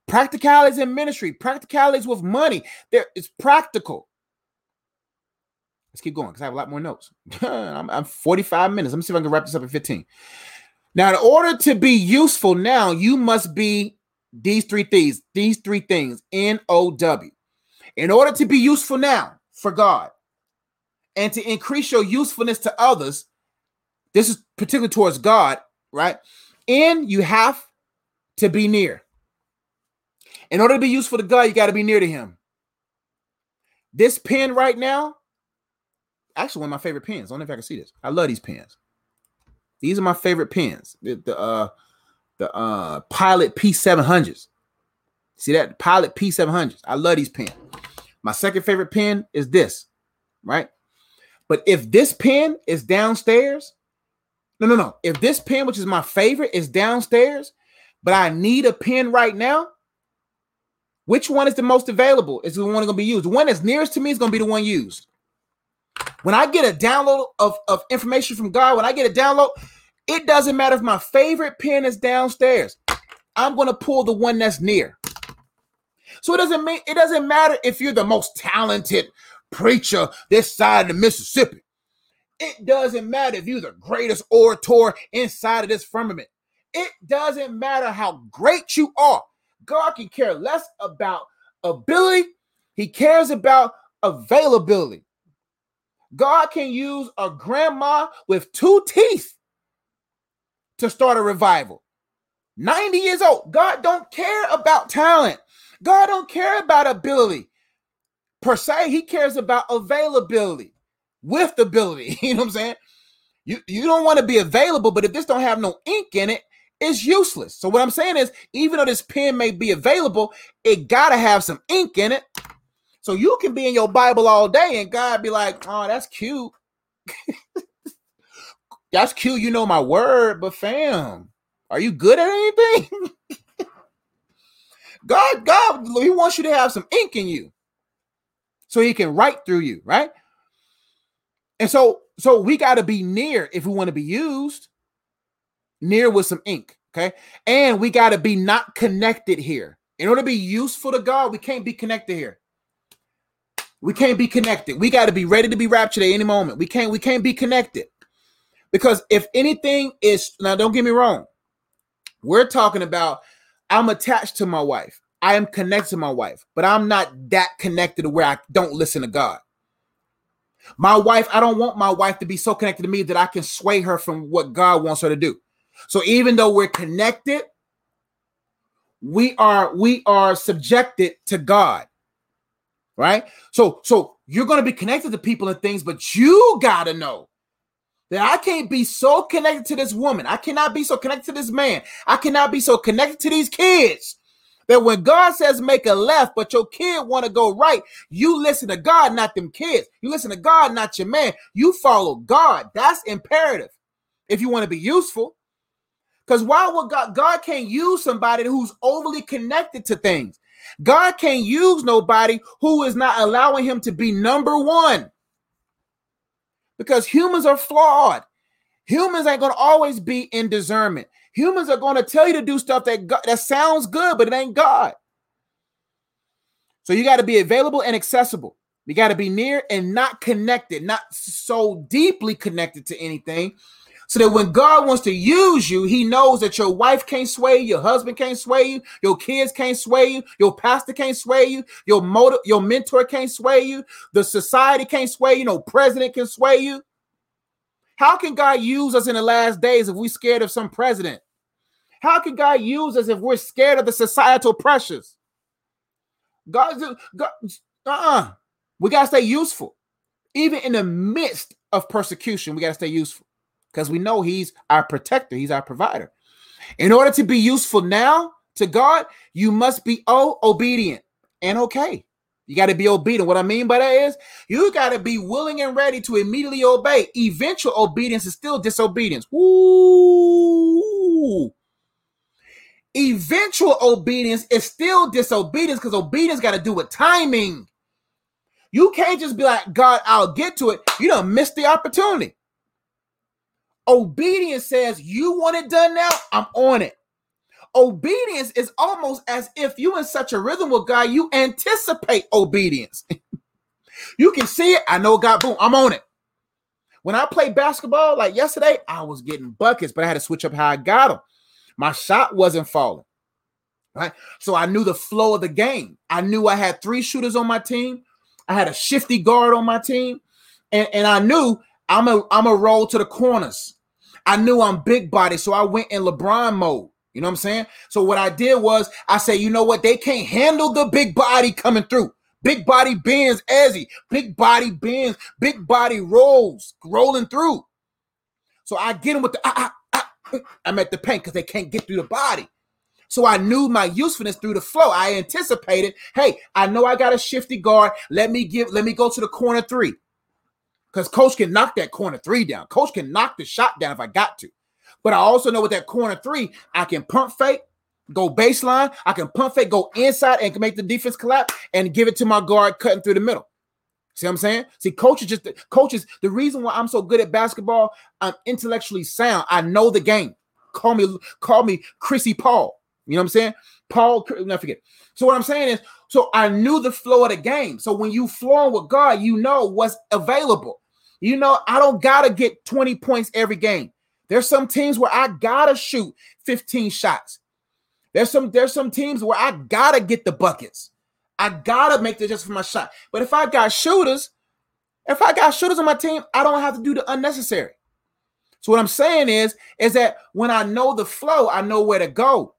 practicalities in ministry, practicalities with money, there is practical. Let's keep going because I have a lot more notes. I'm, I'm 45 minutes. Let me see if I can wrap this up in 15. Now, in order to be useful now, you must be these three things, these three things, N O W. In order to be useful now for God and to increase your usefulness to others, this is particularly towards God, right? And you have to be near. In order to be useful to God, you got to be near to Him. This pen right now, actually, one of my favorite pens. I don't know if I can see this. I love these pens. These are my favorite pens. The, the uh the uh Pilot P700s. See that Pilot P700s. I love these pens. My second favorite pen is this, right? But if this pen is downstairs, no, no, no. If this pen, which is my favorite, is downstairs, but I need a pen right now, which one is the most available? Is the one going to be used? The one that's nearest to me is going to be the one used. When I get a download of, of information from God, when I get a download, it doesn't matter if my favorite pen is downstairs. I'm to pull the one that's near. So it doesn't mean it doesn't matter if you're the most talented preacher this side of the Mississippi. It doesn't matter if you're the greatest orator inside of this firmament. It doesn't matter how great you are. God can care less about ability, He cares about availability. God can use a grandma with two teeth to start a revival. 90 years old. God don't care about talent. God don't care about ability per se. He cares about availability with ability. You know what I'm saying? You you don't want to be available, but if this don't have no ink in it, it's useless. So what I'm saying is, even though this pen may be available, it gotta have some ink in it. So you can be in your Bible all day and God be like, "Oh, that's cute." that's cute. You know my word, but fam, are you good at anything? God, God, He wants you to have some ink in you so He can write through you, right? And so, so we got to be near if we want to be used, near with some ink, okay? And we got to be not connected here. In order to be useful to God, we can't be connected here. We can't be connected. We got to be ready to be raptured at any moment. We can't. We can't be connected because if anything is now, don't get me wrong. We're talking about I'm attached to my wife. I am connected to my wife, but I'm not that connected to where I don't listen to God. My wife, I don't want my wife to be so connected to me that I can sway her from what God wants her to do. So even though we're connected, we are we are subjected to God. Right? So so you're going to be connected to people and things, but you got to know that I can't be so connected to this woman. I cannot be so connected to this man. I cannot be so connected to these kids that when God says make a left, but your kid want to go right, you listen to God, not them kids. You listen to God, not your man. You follow God. That's imperative if you want to be useful. Because why would God? God can't use somebody who's overly connected to things. God can't use nobody who is not allowing him to be number one because humans are flawed. Humans ain't going to always be in discernment. Humans are going to tell you to do stuff that God, that sounds good, but it ain't God. So you got to be available and accessible. You got to be near and not connected, not so deeply connected to anything so that when God wants to use you, he knows that your wife can't sway you, your husband can't sway you, your kids can't sway you, your pastor can't sway you, your motor, your mentor can't sway you, the society can't sway you, no president can sway you. How can God use us in the last days if we're scared of some president? How can God use us if we're scared of the societal pressures? God, God uh-uh. We gotta stay useful. Even in the midst of persecution, we gotta stay useful because we know He's our protector, He's our provider. In order to be useful now to God, you must be oh obedient and okay. You got to be obedient. What I mean by that is you got to be willing and ready to immediately obey. Eventual obedience is still disobedience. Ooh. Eventual obedience is still disobedience because obedience got to do with timing. You can't just be like, God, I'll get to it. You don't miss the opportunity. Obedience says, You want it done now? I'm on it. Obedience is almost as if you in such a rhythm with God, you anticipate obedience. you can see it. I know God, boom, I'm on it. When I played basketball, like yesterday, I was getting buckets, but I had to switch up how I got them. My shot wasn't falling. Right. So I knew the flow of the game. I knew I had three shooters on my team. I had a shifty guard on my team. And, and I knew I'm a I'm a roll to the corners. I knew I'm big body, so I went in LeBron mode. You know what I'm saying? So what I did was I said, you know what? They can't handle the big body coming through. Big body bends, Ezzy, big body bends, big body rolls, rolling through. So I get them with the ah, ah, ah. I'm at the paint because they can't get through the body. So I knew my usefulness through the flow. I anticipated, hey, I know I got a shifty guard. Let me give, let me go to the corner three. Because coach can knock that corner three down. Coach can knock the shot down if I got to. But I also know with that corner three, I can pump fake, go baseline. I can pump fake, go inside, and make the defense collapse and give it to my guard cutting through the middle. See what I'm saying? See, coaches just coaches. The reason why I'm so good at basketball, I'm intellectually sound. I know the game. Call me, call me Chrissy Paul. You know what I'm saying? Paul, never forget. So what I'm saying is, so I knew the flow of the game. So when you flowing with God, you know what's available. You know, I don't gotta get 20 points every game. There's some teams where I gotta shoot 15 shots. There's some there's some teams where I gotta get the buckets. I gotta make the just for my shot. But if I got shooters, if I got shooters on my team, I don't have to do the unnecessary. So what I'm saying is, is that when I know the flow, I know where to go.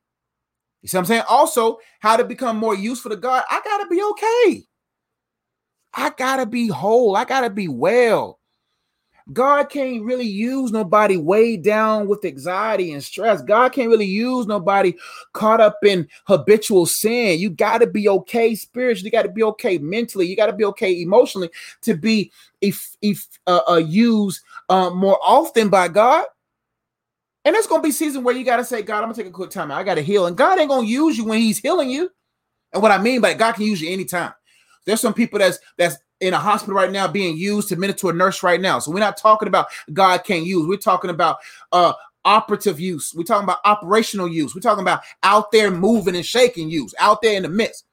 You see what I'm saying? Also, how to become more useful to God, I gotta be okay. I gotta be whole. I gotta be well. God can't really use nobody weighed down with anxiety and stress. God can't really use nobody caught up in habitual sin. You got to be okay spiritually. You got to be okay mentally. You got to be okay emotionally to be if if uh, uh, used uh, more often by God. And it's gonna be season where you gotta say, God, I'm gonna take a quick time. I gotta heal, and God ain't gonna use you when He's healing you. And what I mean by God can use you anytime. There's some people that's that's in a hospital right now being used to minister to a nurse right now. So we're not talking about God can't use. We're talking about uh operative use. We're talking about operational use. We're talking about out there moving and shaking use, out there in the midst.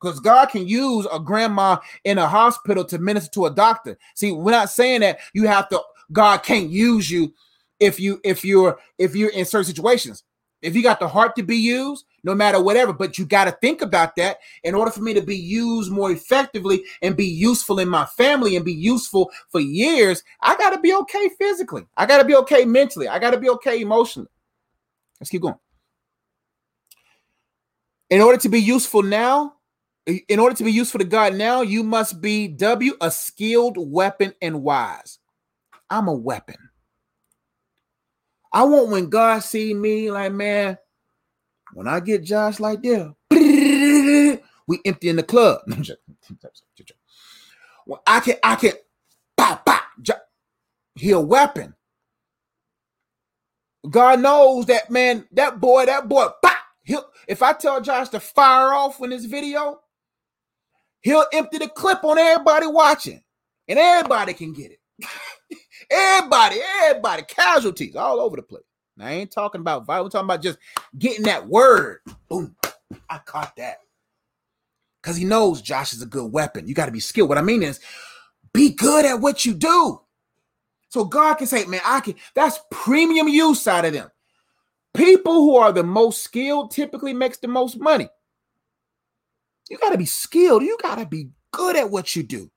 Because God can use a grandma in a hospital to minister to a doctor. See, we're not saying that you have to, God can't use you if you if you're if you're in certain situations. If you got the heart to be used, no matter whatever, but you got to think about that in order for me to be used more effectively and be useful in my family and be useful for years. I got to be okay physically. I got to be okay mentally. I got to be okay emotionally. Let's keep going. In order to be useful now, in order to be useful to God now, you must be W, a skilled weapon and wise. I'm a weapon. I want when God see me like, man, when I get Josh like this, we empty in the club. Well, I can, I can, bah, bah, he a weapon. God knows that man, that boy, that boy, bah, he'll, if I tell Josh to fire off in this video, he'll empty the clip on everybody watching, and everybody can get it. Everybody, everybody, casualties all over the place. I ain't talking about violence. I'm talking about just getting that word. Boom. I caught that. Because he knows Josh is a good weapon. You got to be skilled. What I mean is, be good at what you do. So God can say, man, I can, that's premium use out of them. People who are the most skilled typically makes the most money. You got to be skilled. You got to be good at what you do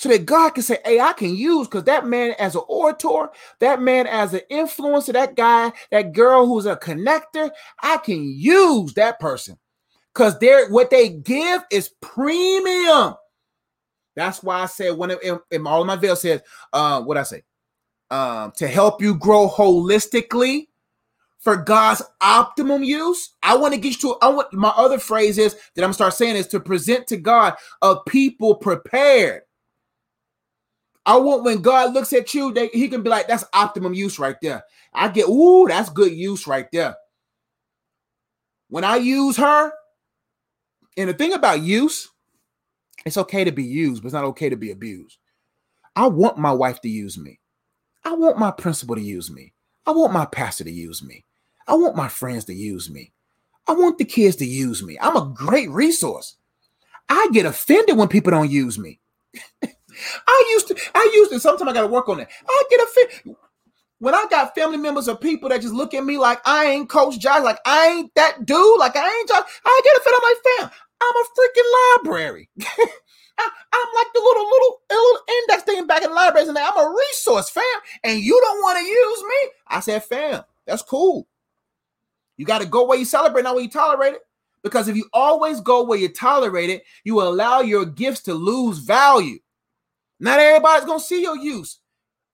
so that God can say, Hey, I can use because that man as an orator, that man as an influencer, that guy, that girl who's a connector, I can use that person because they're what they give is premium. That's why I said when in, in all of my veil says, uh, what I say, um, to help you grow holistically for God's optimum use. I want to get you to I want my other phrase is that I'm gonna start saying is to present to God a people prepared I want when God looks at you, they, he can be like, that's optimum use right there. I get, ooh, that's good use right there. When I use her, and the thing about use, it's okay to be used, but it's not okay to be abused. I want my wife to use me. I want my principal to use me. I want my pastor to use me. I want my friends to use me. I want the kids to use me. I'm a great resource. I get offended when people don't use me. I used to, I used to, sometimes I got to work on that. I get offended. When I got family members or people that just look at me like I ain't Coach Josh, like I ain't that dude, like I ain't Josh, I get offended. I'm like, fam, I'm a freaking library. I, am like the little, little, little index thing back in the libraries, and I'm a resource, fam. And you don't want to use me. I said, fam, that's cool. You got to go where you celebrate, not where you tolerate it. Because if you always go where you tolerate it, you allow your gifts to lose value. Not everybody's gonna see your use.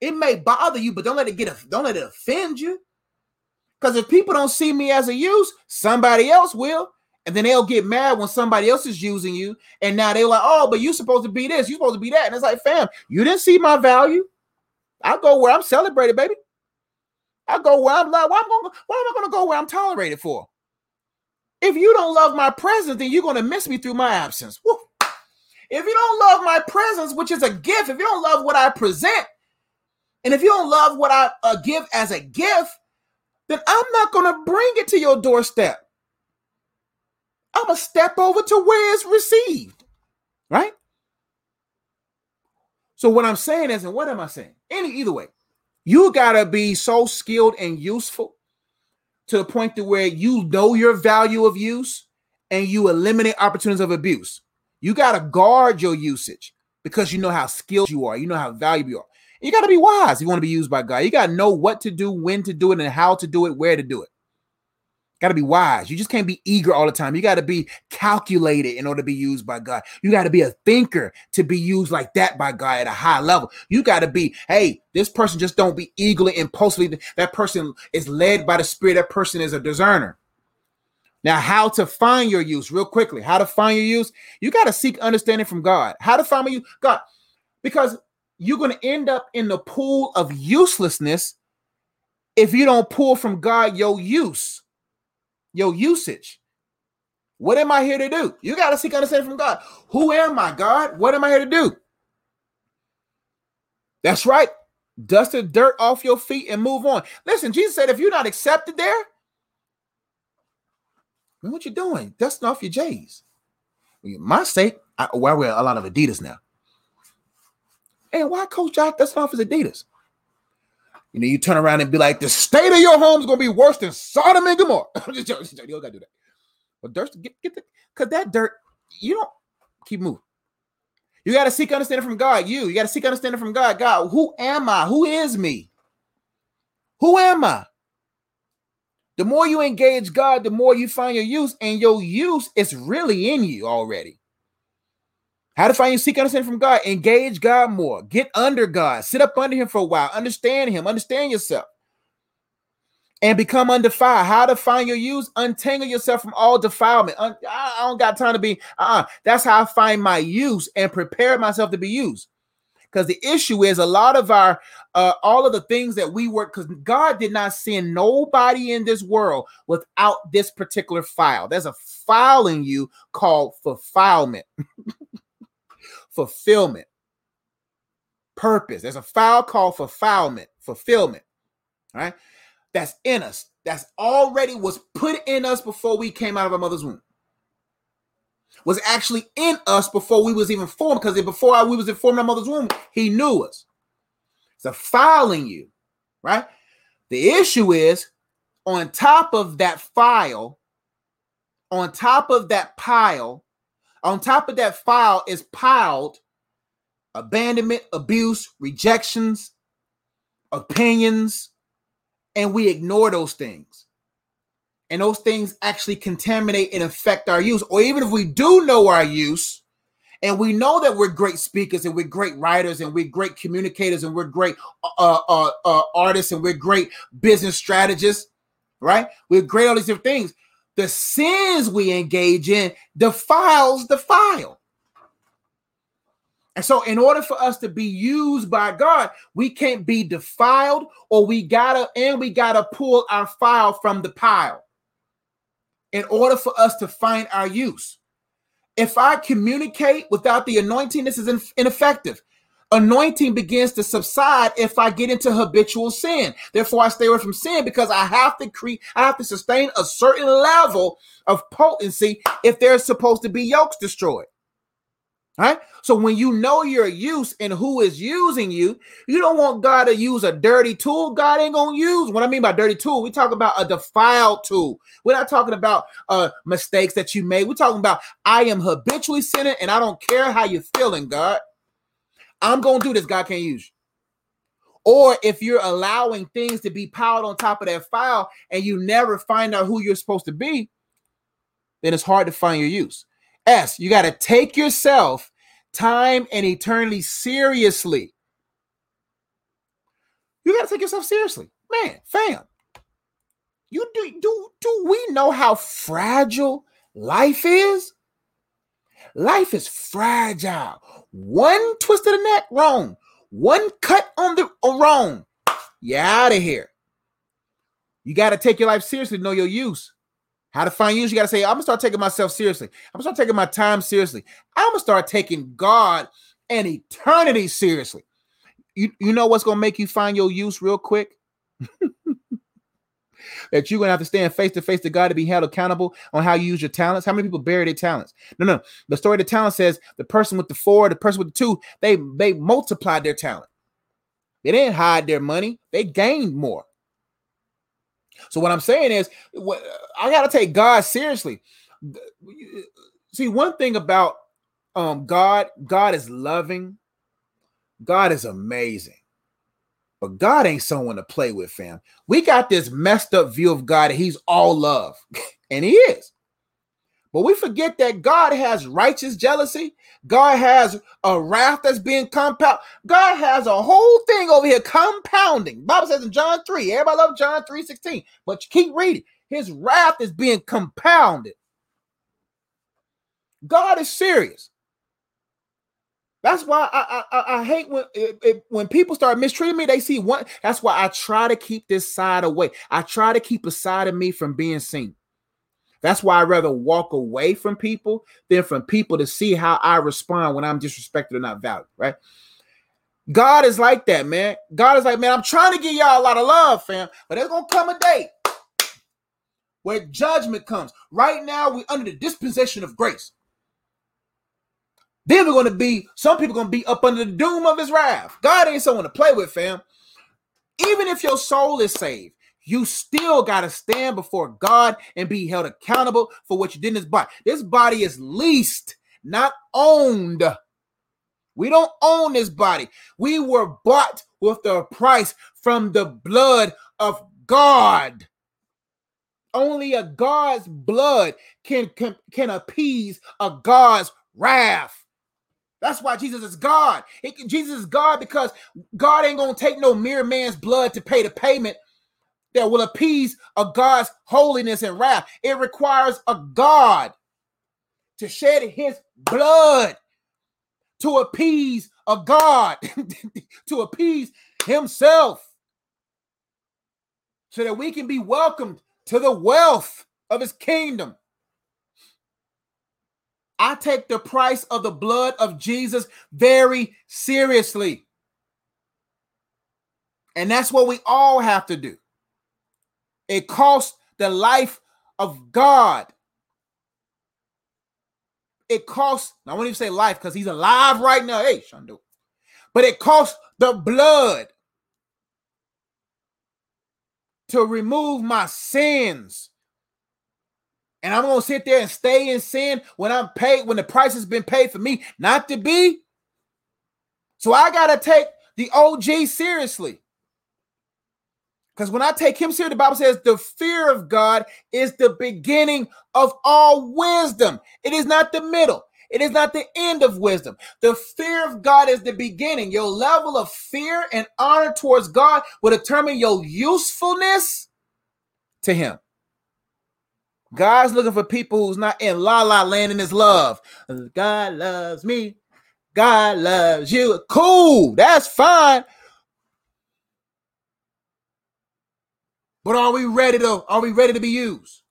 It may bother you, but don't let it get don't let it offend you. Because if people don't see me as a use, somebody else will. And then they'll get mad when somebody else is using you. And now they're like, oh, but you're supposed to be this, you're supposed to be that. And it's like, fam, you didn't see my value. I go where I'm celebrated, baby. I go where I'm loved. Why, am gonna, why am I going to go where I'm tolerated for? If you don't love my presence, then you're going to miss me through my absence. Woo. If you don't love my presence, which is a gift, if you don't love what I present, and if you don't love what I uh, give as a gift, then I'm not going to bring it to your doorstep. I'm going to step over to where it's received. Right? So what I'm saying is, and what am I saying? Any either way, you gotta be so skilled and useful to the point to where you know your value of use and you eliminate opportunities of abuse. You gotta guard your usage because you know how skilled you are, you know how valuable you are. You gotta be wise. You want to be used by God. You gotta know what to do, when to do it, and how to do it, where to do it. Got to be wise. You just can't be eager all the time. You got to be calculated in order to be used by God. You got to be a thinker to be used like that by God at a high level. You got to be, hey, this person just don't be eagerly, impulsively. That person is led by the Spirit. That person is a discerner. Now, how to find your use, real quickly, how to find your use, you got to seek understanding from God. How to find my you, God, because you're going to end up in the pool of uselessness if you don't pull from God your use your usage. What am I here to do? You got to seek understanding from God. Who am I, God? What am I here to do? That's right. Dust the dirt off your feet and move on. Listen, Jesus said, if you're not accepted there, what you doing? Dusting off your J's. My sake, I, well, I wear a lot of Adidas now. And why Coach Josh dusting off his Adidas? You know, you turn around and be like, the state of your home is gonna be worse than Sodom and Gomorrah. just joking, you don't gotta do that. But dirt, get, get the cause that dirt, you don't keep moving. You gotta seek understanding from God. You, you gotta seek understanding from God. God, who am I? Who is me? Who am I? The more you engage God, the more you find your use, and your use is really in you already. How to find you seek understanding from God. Engage God more. Get under God. Sit up under Him for a while. Understand Him. Understand yourself. And become undefiled. How to find your use? Untangle yourself from all defilement. I don't got time to be. Uh-uh. That's how I find my use and prepare myself to be used. Because the issue is a lot of our, uh, all of the things that we work, because God did not send nobody in this world without this particular file. There's a file in you called fulfillment. fulfillment, purpose. There's a file called fulfillment, fulfillment, right? That's in us. That's already was put in us before we came out of our mother's womb. Was actually in us before we was even formed, because before we was formed in our mother's womb, he knew us. It's a file in you, right? The issue is on top of that file, on top of that pile, on top of that file is piled abandonment, abuse, rejections, opinions, and we ignore those things. And those things actually contaminate and affect our use. Or even if we do know our use, and we know that we're great speakers and we're great writers and we're great communicators and we're great uh, uh, uh, artists and we're great business strategists, right? We're great all these different things the sins we engage in defiles the file. And so, in order for us to be used by God, we can't be defiled, or we gotta, and we gotta pull our file from the pile in order for us to find our use. If I communicate without the anointing, this is ineffective anointing begins to subside if I get into habitual sin. Therefore, I stay away from sin because I have to create, I have to sustain a certain level of potency if there's supposed to be yokes destroyed. Right? So when you know your use and who is using you, you don't want God to use a dirty tool. God ain't gonna use. What I mean by dirty tool, we talk about a defiled tool. We're not talking about uh mistakes that you made. We're talking about I am habitually sinning and I don't care how you're feeling, God. I'm to do this. God can't use you. Or if you're allowing things to be piled on top of that file and you never find out who you're supposed to be, then it's hard to find your use. S, you got to take yourself, time, and eternity seriously. You got to take yourself seriously. Man, fam. You do do do we know how fragile life is? Life is fragile. One twist of the neck wrong, one cut on the wrong. You're out of here. You got to take your life seriously, know your use. How to find use, you got to say, I'm gonna start taking myself seriously. I'm gonna start taking my time seriously. I'm gonna start taking God and eternity seriously. You, you know what's gonna make you find your use real quick? that you're gonna have to stand face to face to God to be held accountable on how you use your talents. How many people bury their talents? No, no. The story of the talent says the person with the four, the person with the two, they they multiplied their talent. They didn't hide their money, they gained more. So what I'm saying is, I got to take God seriously. See, one thing about um, God, God is loving. God is amazing. But God ain't someone to play with, fam. We got this messed up view of God he's all love, and he is. But we forget that God has righteous jealousy. God has a wrath that's being compound. God has a whole thing over here compounding. Bible says in John 3, everybody love John 3 16, but you keep reading. His wrath is being compounded. God is serious. That's why I I, I hate when it, when people start mistreating me. They see one. That's why I try to keep this side away. I try to keep a side of me from being seen. That's why I'd rather walk away from people than from people to see how I respond when I'm disrespected or not valued, right? God is like that, man. God is like, man, I'm trying to give y'all a lot of love, fam, but there's gonna come a day where judgment comes. Right now, we're under the disposition of grace. Then we're to be, some people to be up under the doom of his wrath. God ain't someone to play with, fam. Even if your soul is saved, you still got to stand before God and be held accountable for what you did in this body. This body is leased, not owned. We don't own this body. We were bought with the price from the blood of God. Only a God's blood can, can, can appease a God's wrath. That's why Jesus is God. Jesus is God because God ain't gonna take no mere man's blood to pay the payment that will appease a God's holiness and wrath. It requires a God to shed his blood to appease a God, to appease himself, so that we can be welcomed to the wealth of his kingdom. I take the price of the blood of Jesus very seriously. And that's what we all have to do. It costs the life of God. It costs, I won't even say life because he's alive right now. Hey, Shandu. But it costs the blood to remove my sins. And I'm going to sit there and stay in sin when I'm paid, when the price has been paid for me not to be. So I got to take the OG seriously. Because when I take him serious, the Bible says the fear of God is the beginning of all wisdom. It is not the middle. It is not the end of wisdom. The fear of God is the beginning. Your level of fear and honor towards God will determine your usefulness to Him. God's looking for people who's not in la la land in His love. God loves me. God loves you. Cool. That's fine. But are we ready to are we ready to be used?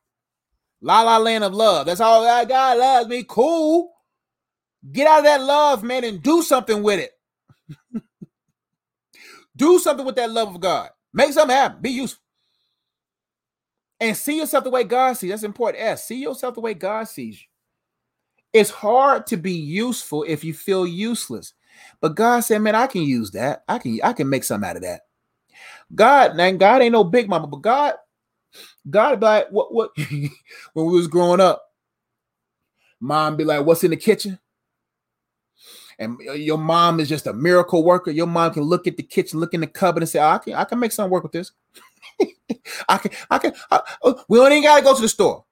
La la land of love. That's all that God loves me. Cool. Get out of that love, man, and do something with it. do something with that love of God. Make something happen. Be useful. And see yourself the way God sees. That's important. S. See yourself the way God sees you. It's hard to be useful if you feel useless. But God said, man, I can use that. I can I can make something out of that. God, and God ain't no big mama, but God, God be like, what, what? when we was growing up, mom be like, what's in the kitchen? And your mom is just a miracle worker. Your mom can look at the kitchen, look in the cupboard, and say, oh, I can, I can make something work with this. I can, I can. I, oh, we only got to go to the store.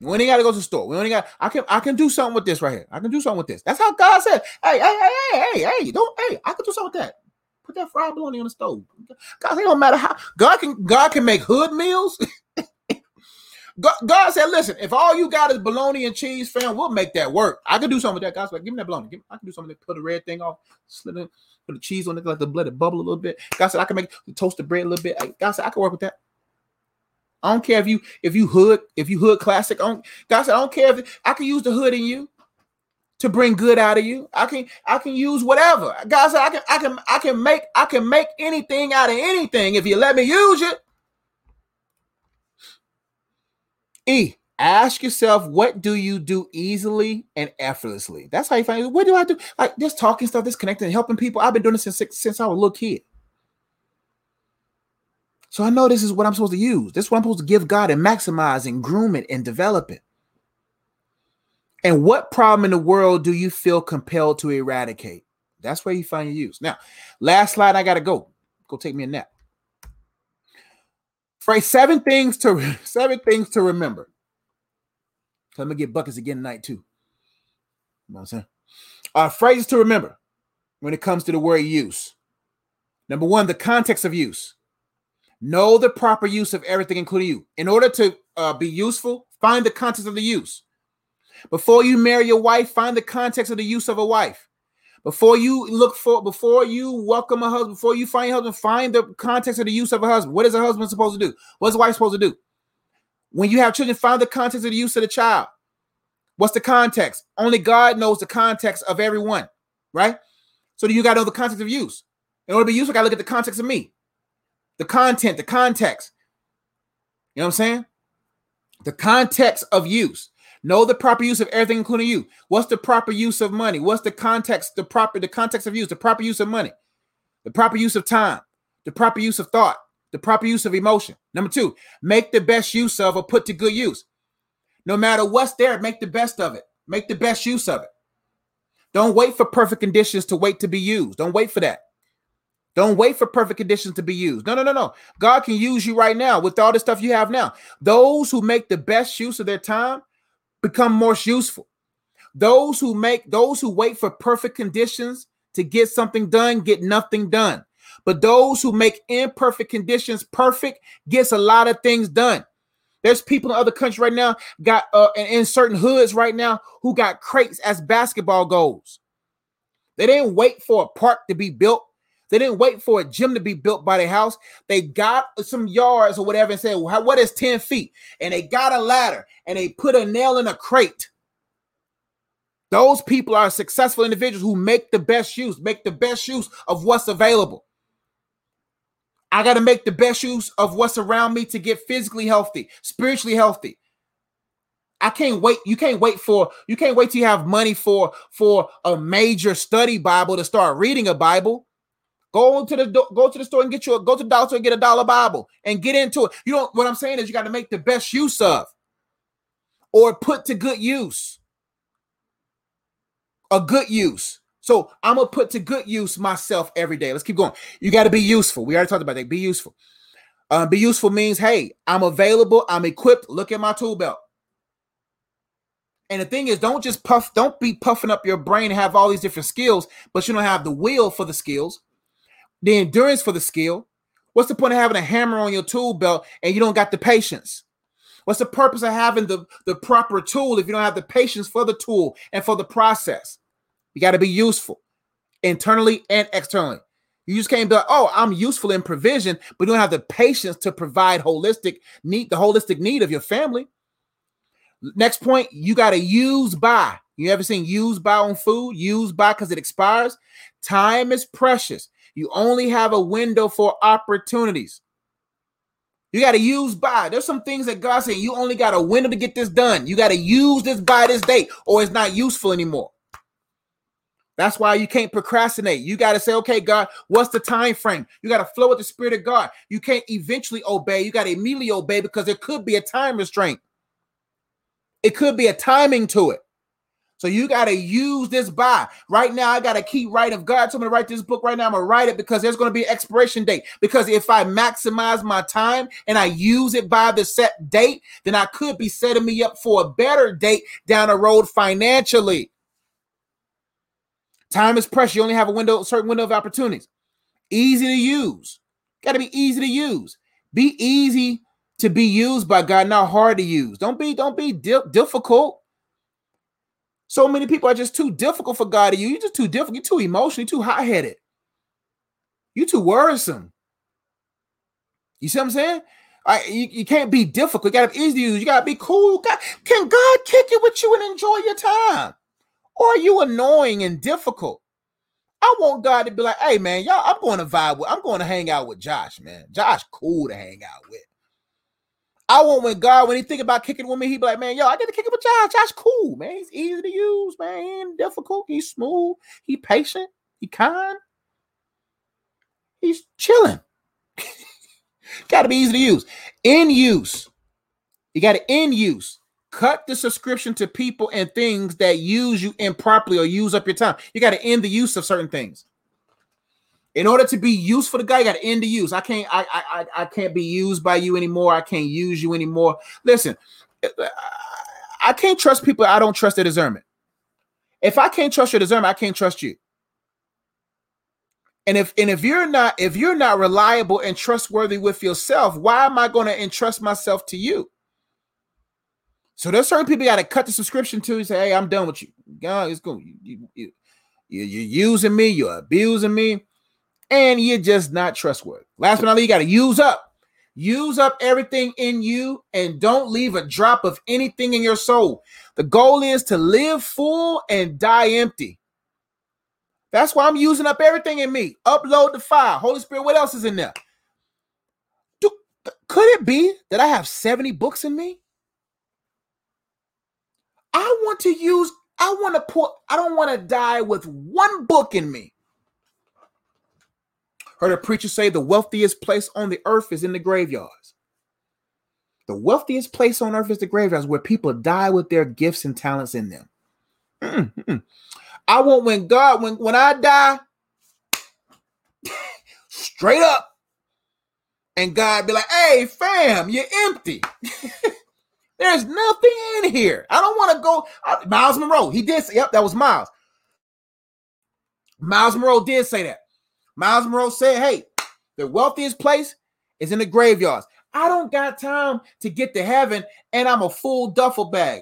We only got to go to the store. We only got. I can. I can do something with this right here. I can do something with this. That's how God said. Hey, hey, hey, hey, hey, hey. Don't. Hey, I can do something with that. Put that fried bologna on the stove. God, it don't matter how God can God can make hood meals. God, God said, listen, if all you got is bologna and cheese, fam, we'll make that work. I can do something with that. God's like, give me that bologna. Give me, I can do something to put the red thing off, slit it, put the cheese on it, let the it bubble a little bit. God said, I can make toast bread a little bit. God said, I can work with that. I don't care if you if you hood if you hood classic. I don't, God said I don't care if I can use the hood in you to bring good out of you. I can I can use whatever. God said I can I can I can make I can make anything out of anything if you let me use it. E ask yourself what do you do easily and effortlessly. That's how you find. What do I do? Like just talking stuff, this connecting, helping people. I've been doing this since since I was a little kid. So I know this is what I'm supposed to use. This is what I'm supposed to give God and maximize and groom it and develop it. And what problem in the world do you feel compelled to eradicate? That's where you find your use. Now, last slide, I gotta go. Go take me a nap. Phrase seven things to seven things to remember. So I'm gonna get buckets again tonight too. You know what I'm saying? Uh, phrases to remember when it comes to the word use. Number one, the context of use. Know the proper use of everything, including you. In order to uh, be useful, find the context of the use. Before you marry your wife, find the context of the use of a wife. Before you look for, before you welcome a husband, before you find a husband, find the context of the use of a husband. What is a husband supposed to do? What's a wife supposed to do? When you have children, find the context of the use of the child. What's the context? Only God knows the context of everyone, right? So you got to know the context of use. In order to be useful, I got to look at the context of me the content, the context. You know what I'm saying? The context of use. Know the proper use of everything, including you. What's the proper use of money? What's the context, the proper, the context of use, the proper use of money, the proper use of time, the proper use of thought, the proper use of emotion. Number two, make the best use of or put to good use. No matter what's there, make the best of it. Make the best use of it. Don't wait for perfect conditions to wait to be used. Don't wait for that. Don't wait for perfect conditions to be used. No, no, no, no. God can use you right now with all the stuff you have now. Those who make the best use of their time become most useful. Those who make those who wait for perfect conditions to get something done get nothing done. But those who make imperfect conditions perfect gets a lot of things done. There's people in other countries right now got uh, in certain hoods right now who got crates as basketball goals. They didn't wait for a park to be built. They didn't wait for a gym to be built by their house. They got some yards or whatever and said, well, What is 10 feet? And they got a ladder and they put a nail in a crate. Those people are successful individuals who make the best use, make the best use of what's available. I got to make the best use of what's around me to get physically healthy, spiritually healthy. I can't wait. You can't wait for you can't wait till you have money for for a major study Bible to start reading a Bible. Go to the go to the store and get you a go to the dollar store and get a dollar Bible and get into it. You know what I'm saying is you got to make the best use of or put to good use. A good use. So I'm gonna put to good use myself every day. Let's keep going. You got to be useful. We already talked about that. Be useful. Um, be useful means hey, I'm available, I'm equipped. Look at my tool belt. And the thing is, don't just puff, don't be puffing up your brain and have all these different skills, but you don't have the will for the skills the endurance for the skill. What's the point of having a hammer on your tool belt and you don't got the patience? What's the purpose of having the, the proper tool if you don't have the patience for the tool and for the process? You got to be useful internally and externally. You just can't be like, oh, I'm useful in provision, but you don't have the patience to provide holistic need, the holistic need of your family. Next point, you got to use by. You ever seen use by on food? Use by because it expires. Time is precious. You only have a window for opportunities. You got to use by. There's some things that God said you only got a window to get this done. You got to use this by this date, or it's not useful anymore. That's why you can't procrastinate. You got to say, okay, God, what's the time frame? You got to flow with the spirit of God. You can't eventually obey. You got to immediately obey because there could be a time restraint. It could be a timing to it. So you got to use this by. Right now, I got to keep writing. If God told me to write this book right now, I'm going to write it because there's going to be an expiration date. Because if I maximize my time and I use it by the set date, then I could be setting me up for a better date down the road financially. Time is precious. You only have a window, a certain window of opportunities. Easy to use. Got to be easy to use. Be easy to be used by God, not hard to use. Don't be don't be di- difficult. So many people are just too difficult for God to use. You're just too difficult. You're too emotional. You're too hot headed. You're too worrisome. You see what I'm saying? I, you, you can't be difficult. You gotta be easy to use. You gotta be cool. God, can God kick it with you and enjoy your time? Or are you annoying and difficult? I want God to be like, hey man, y'all, I'm going to vibe with, I'm going to hang out with Josh, man. Josh, cool to hang out with. I want when God, when he think about kicking me, he be like, man, yo, I get to kick it with Josh. Josh, cool, man. He's easy to use, man. He ain't difficult. He's smooth. He patient. He kind. He's chilling. got to be easy to use. In use. You got to in use. Cut the subscription to people and things that use you improperly or use up your time. You got to end the use of certain things. In order to be useful to guy, you got to end the use. I can't, I, I, I can't be used by you anymore. I can't use you anymore. Listen, I can't trust people. I don't trust their discernment. If I can't trust your discernment, I can't trust you. And if and if you're not if you're not reliable and trustworthy with yourself, why am I going to entrust myself to you? So there's certain people got to cut the subscription to. You say, "Hey, I'm done with you. God, it's going. You, you, you, you're using me. You're abusing me, and you're just not trustworthy." Last but not least, you got to use up, use up everything in you, and don't leave a drop of anything in your soul. The goal is to live full and die empty. That's why I'm using up everything in me. Upload the file. Holy Spirit, what else is in there? Do, could it be that I have 70 books in me? I want to use, I want to put, I don't want to die with one book in me. Heard a preacher say the wealthiest place on the earth is in the graveyards. The wealthiest place on earth is the graveyards where people die with their gifts and talents in them. Mm-mm. I want when God, when, when I die, straight up, and God be like, hey, fam, you're empty. There's nothing in here. I don't want to go. Uh, Myles Munroe, he did say, yep, that was Myles. Myles Munroe did say that. Myles Munroe said, hey, the wealthiest place is in the graveyards. I don't got time to get to heaven and I'm a full duffel bag.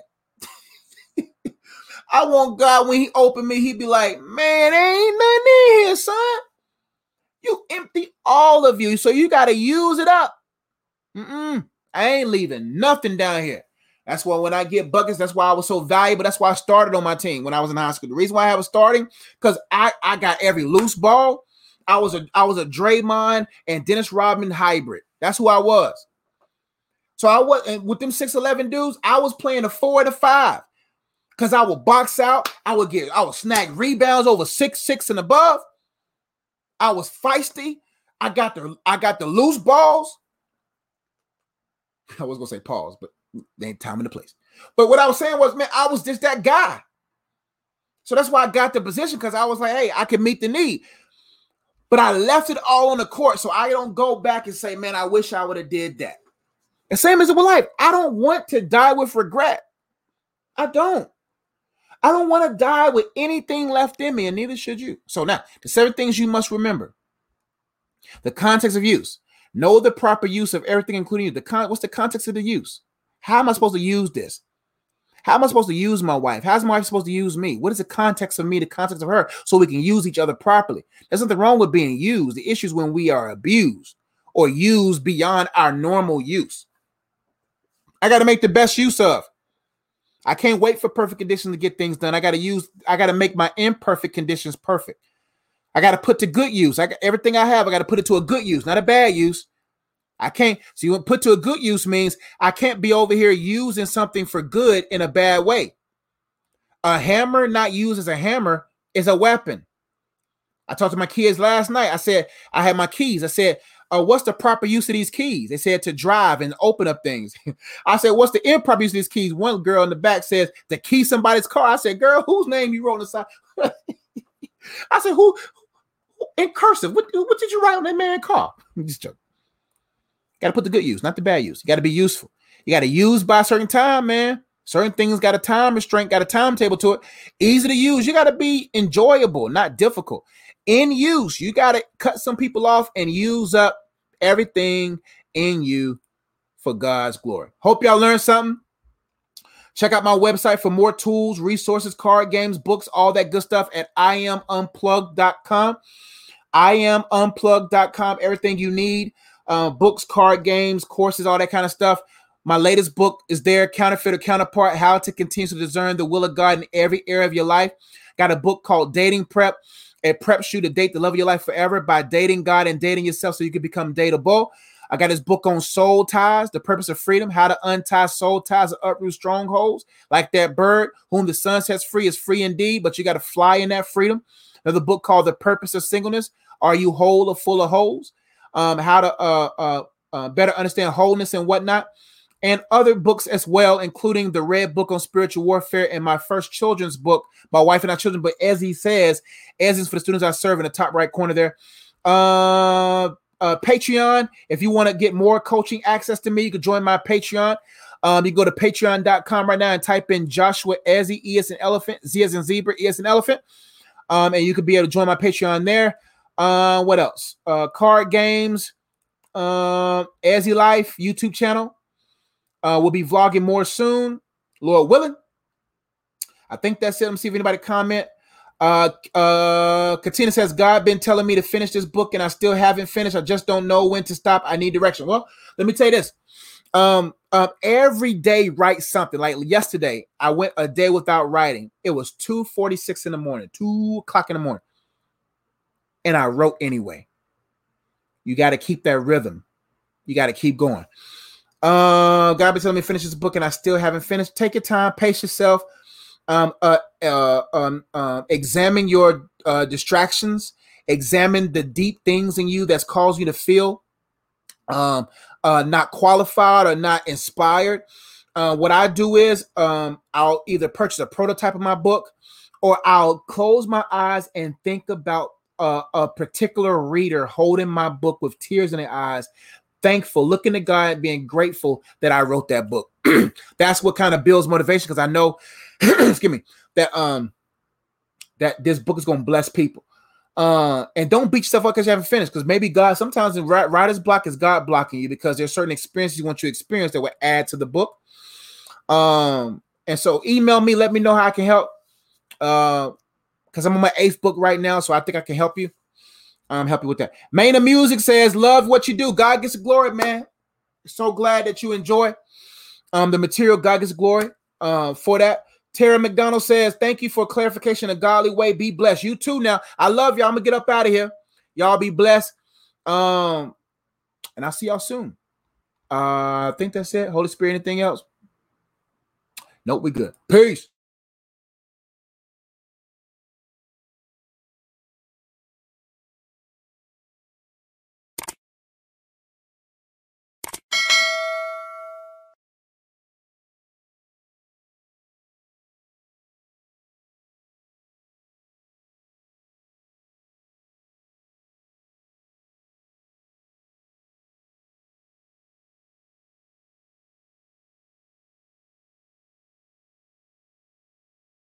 I want God when He open me, He be like, man, ain't nothing in here, son. You empty all of you, so you got to use it up. Mm-mm. I ain't leaving nothing down here. That's why when I get buckets, that's why I was so valuable. That's why I started on my team when I was in high school. The reason why I was starting, because I, I got every loose ball. I was a I was a Draymond and Dennis Rodman hybrid. That's who I was. So I was and with them 6'11 dudes, I was playing a four a five. Cause I would box out, I would get, I would snag rebounds over six, six and above. I was feisty. I got the I got the loose balls. I was gonna say pause, but they ain't time and the place. But what I was saying was, man, I was just that guy. So that's why I got the position because I was like, hey, I can meet the need. But I left it all on the court. So I don't go back and say, man, I wish I would have did that. The same as with life. I don't want to die with regret. I don't. I don't want to die with anything left in me, and neither should you. So now, the seven things you must remember. The context of use. Know the proper use of everything, including you. The con- what's the context of the use? How am I supposed to use this? How am I supposed to use my wife? How's my wife supposed to use me? What is the context of me, the context of her, so we can use each other properly? There's nothing wrong with being used. The issue is when we are abused or used beyond our normal use. I got to make the best use of. I can't wait for perfect conditions to get things done. I got to use, I got to make my imperfect conditions perfect. I got to put to good use. I got everything I have, I got to put it to a good use, not a bad use. I can't. So you put to a good use means I can't be over here using something for good in a bad way. A hammer not used as a hammer is a weapon. I talked to my kids last night. I said I had my keys. I said, uh, "What's the proper use of these keys?" They said to drive and open up things. I said, "What's the improper use of these keys?" One girl in the back says to key somebody's car. I said, "Girl, whose name you wrote on the side?" I said, "Who?" In cursive, what, what did you write on that man's car? Just joking. Got to put the good use, not the bad use. You got to be useful. You got to use by a certain time, man. Certain things got a time restraint, got a timetable to it. Easy to use. You got to be enjoyable, not difficult. In use, you got to cut some people off and use up everything in you for God's glory. Hope y'all learned something. Check out my website for more tools, resources, card games, books, all that good stuff at iamunplugged.com. iamunplugged.com. Everything you need uh, books, card games, courses, all that kind of stuff. My latest book is there, Counterfeit or Counterpart How to Continue to Discern the Will of God in Every Area of Your Life. Got a book called Dating Prep. It preps you to date the love of your life forever by dating God and dating yourself so you can become dateable. I got this book on soul ties, the purpose of freedom, how to untie soul ties and uproot strongholds. Like that bird, whom the Son sets free is free indeed, but you got to fly in that freedom. Another book called The Purpose of Singleness. Are you whole or full of holes? Um, how to uh, uh, uh, better understand wholeness and whatnot. And other books as well, including the Red Book on Spiritual Warfare and my first children's book, My Wife and Our Children. But as he says, as is for the students I serve in the top right corner there. Uh, uh, Patreon. If you want to get more coaching access to me, you can join my Patreon. Um, you go to patreon.com right now and type in Joshua Ezzy, E as an elephant, Z as in zebra, E as an elephant. Um, and you could be able to join my Patreon there. Uh, what else? Uh, card games, uh, Ezzy Life YouTube channel. Uh, we'll be vlogging more soon, Lord willing. I think that's it. Let me see if anybody comment. Uh, uh, Katina says, God been telling me to finish this book and I still haven't finished. I just don't know when to stop. I need direction. Well, let me tell you this. Um, um, every day write something. Like yesterday, I went a day without writing. It was 2:46 in the morning, two o'clock in the morning. And I wrote anyway. You got to keep that rhythm. You got to keep going. Uh, God be telling me finish this book, and I still haven't finished. Take your time, pace yourself um, uh, uh, um, uh, examine your uh, distractions, examine the deep things in you that's caused you to feel um, uh, not qualified or not inspired. Uh, what I do is um, I'll either purchase a prototype of my book or I'll close my eyes and think about uh, a particular reader holding my book with tears in their eyes, thankful, looking at God, being grateful that I wrote that book. That's what kind of builds motivation because I know excuse me, that um that this book is gonna bless people. Uh, and don't beat yourself up because you haven't finished. Because maybe God, sometimes in writer's block is God blocking you because there's certain experiences you want you to experience that will add to the book. Um, and so email me, let me know how I can help. Uh, because I'm on my eighth book right now, so I think I can help you. I'm happy with that. Main of Music says, Love what you do. God gets glory, man. So glad that you enjoy um the material. God gets glory uh, for that. Tara McDonald says, Thank you for clarification, a godly way. Be blessed. You too now. I love y'all. I'm gonna get up out of here. Y'all be blessed. Um, and I'll see y'all soon. Uh, I think that's it. Holy Spirit, anything else? Nope, we good. Peace.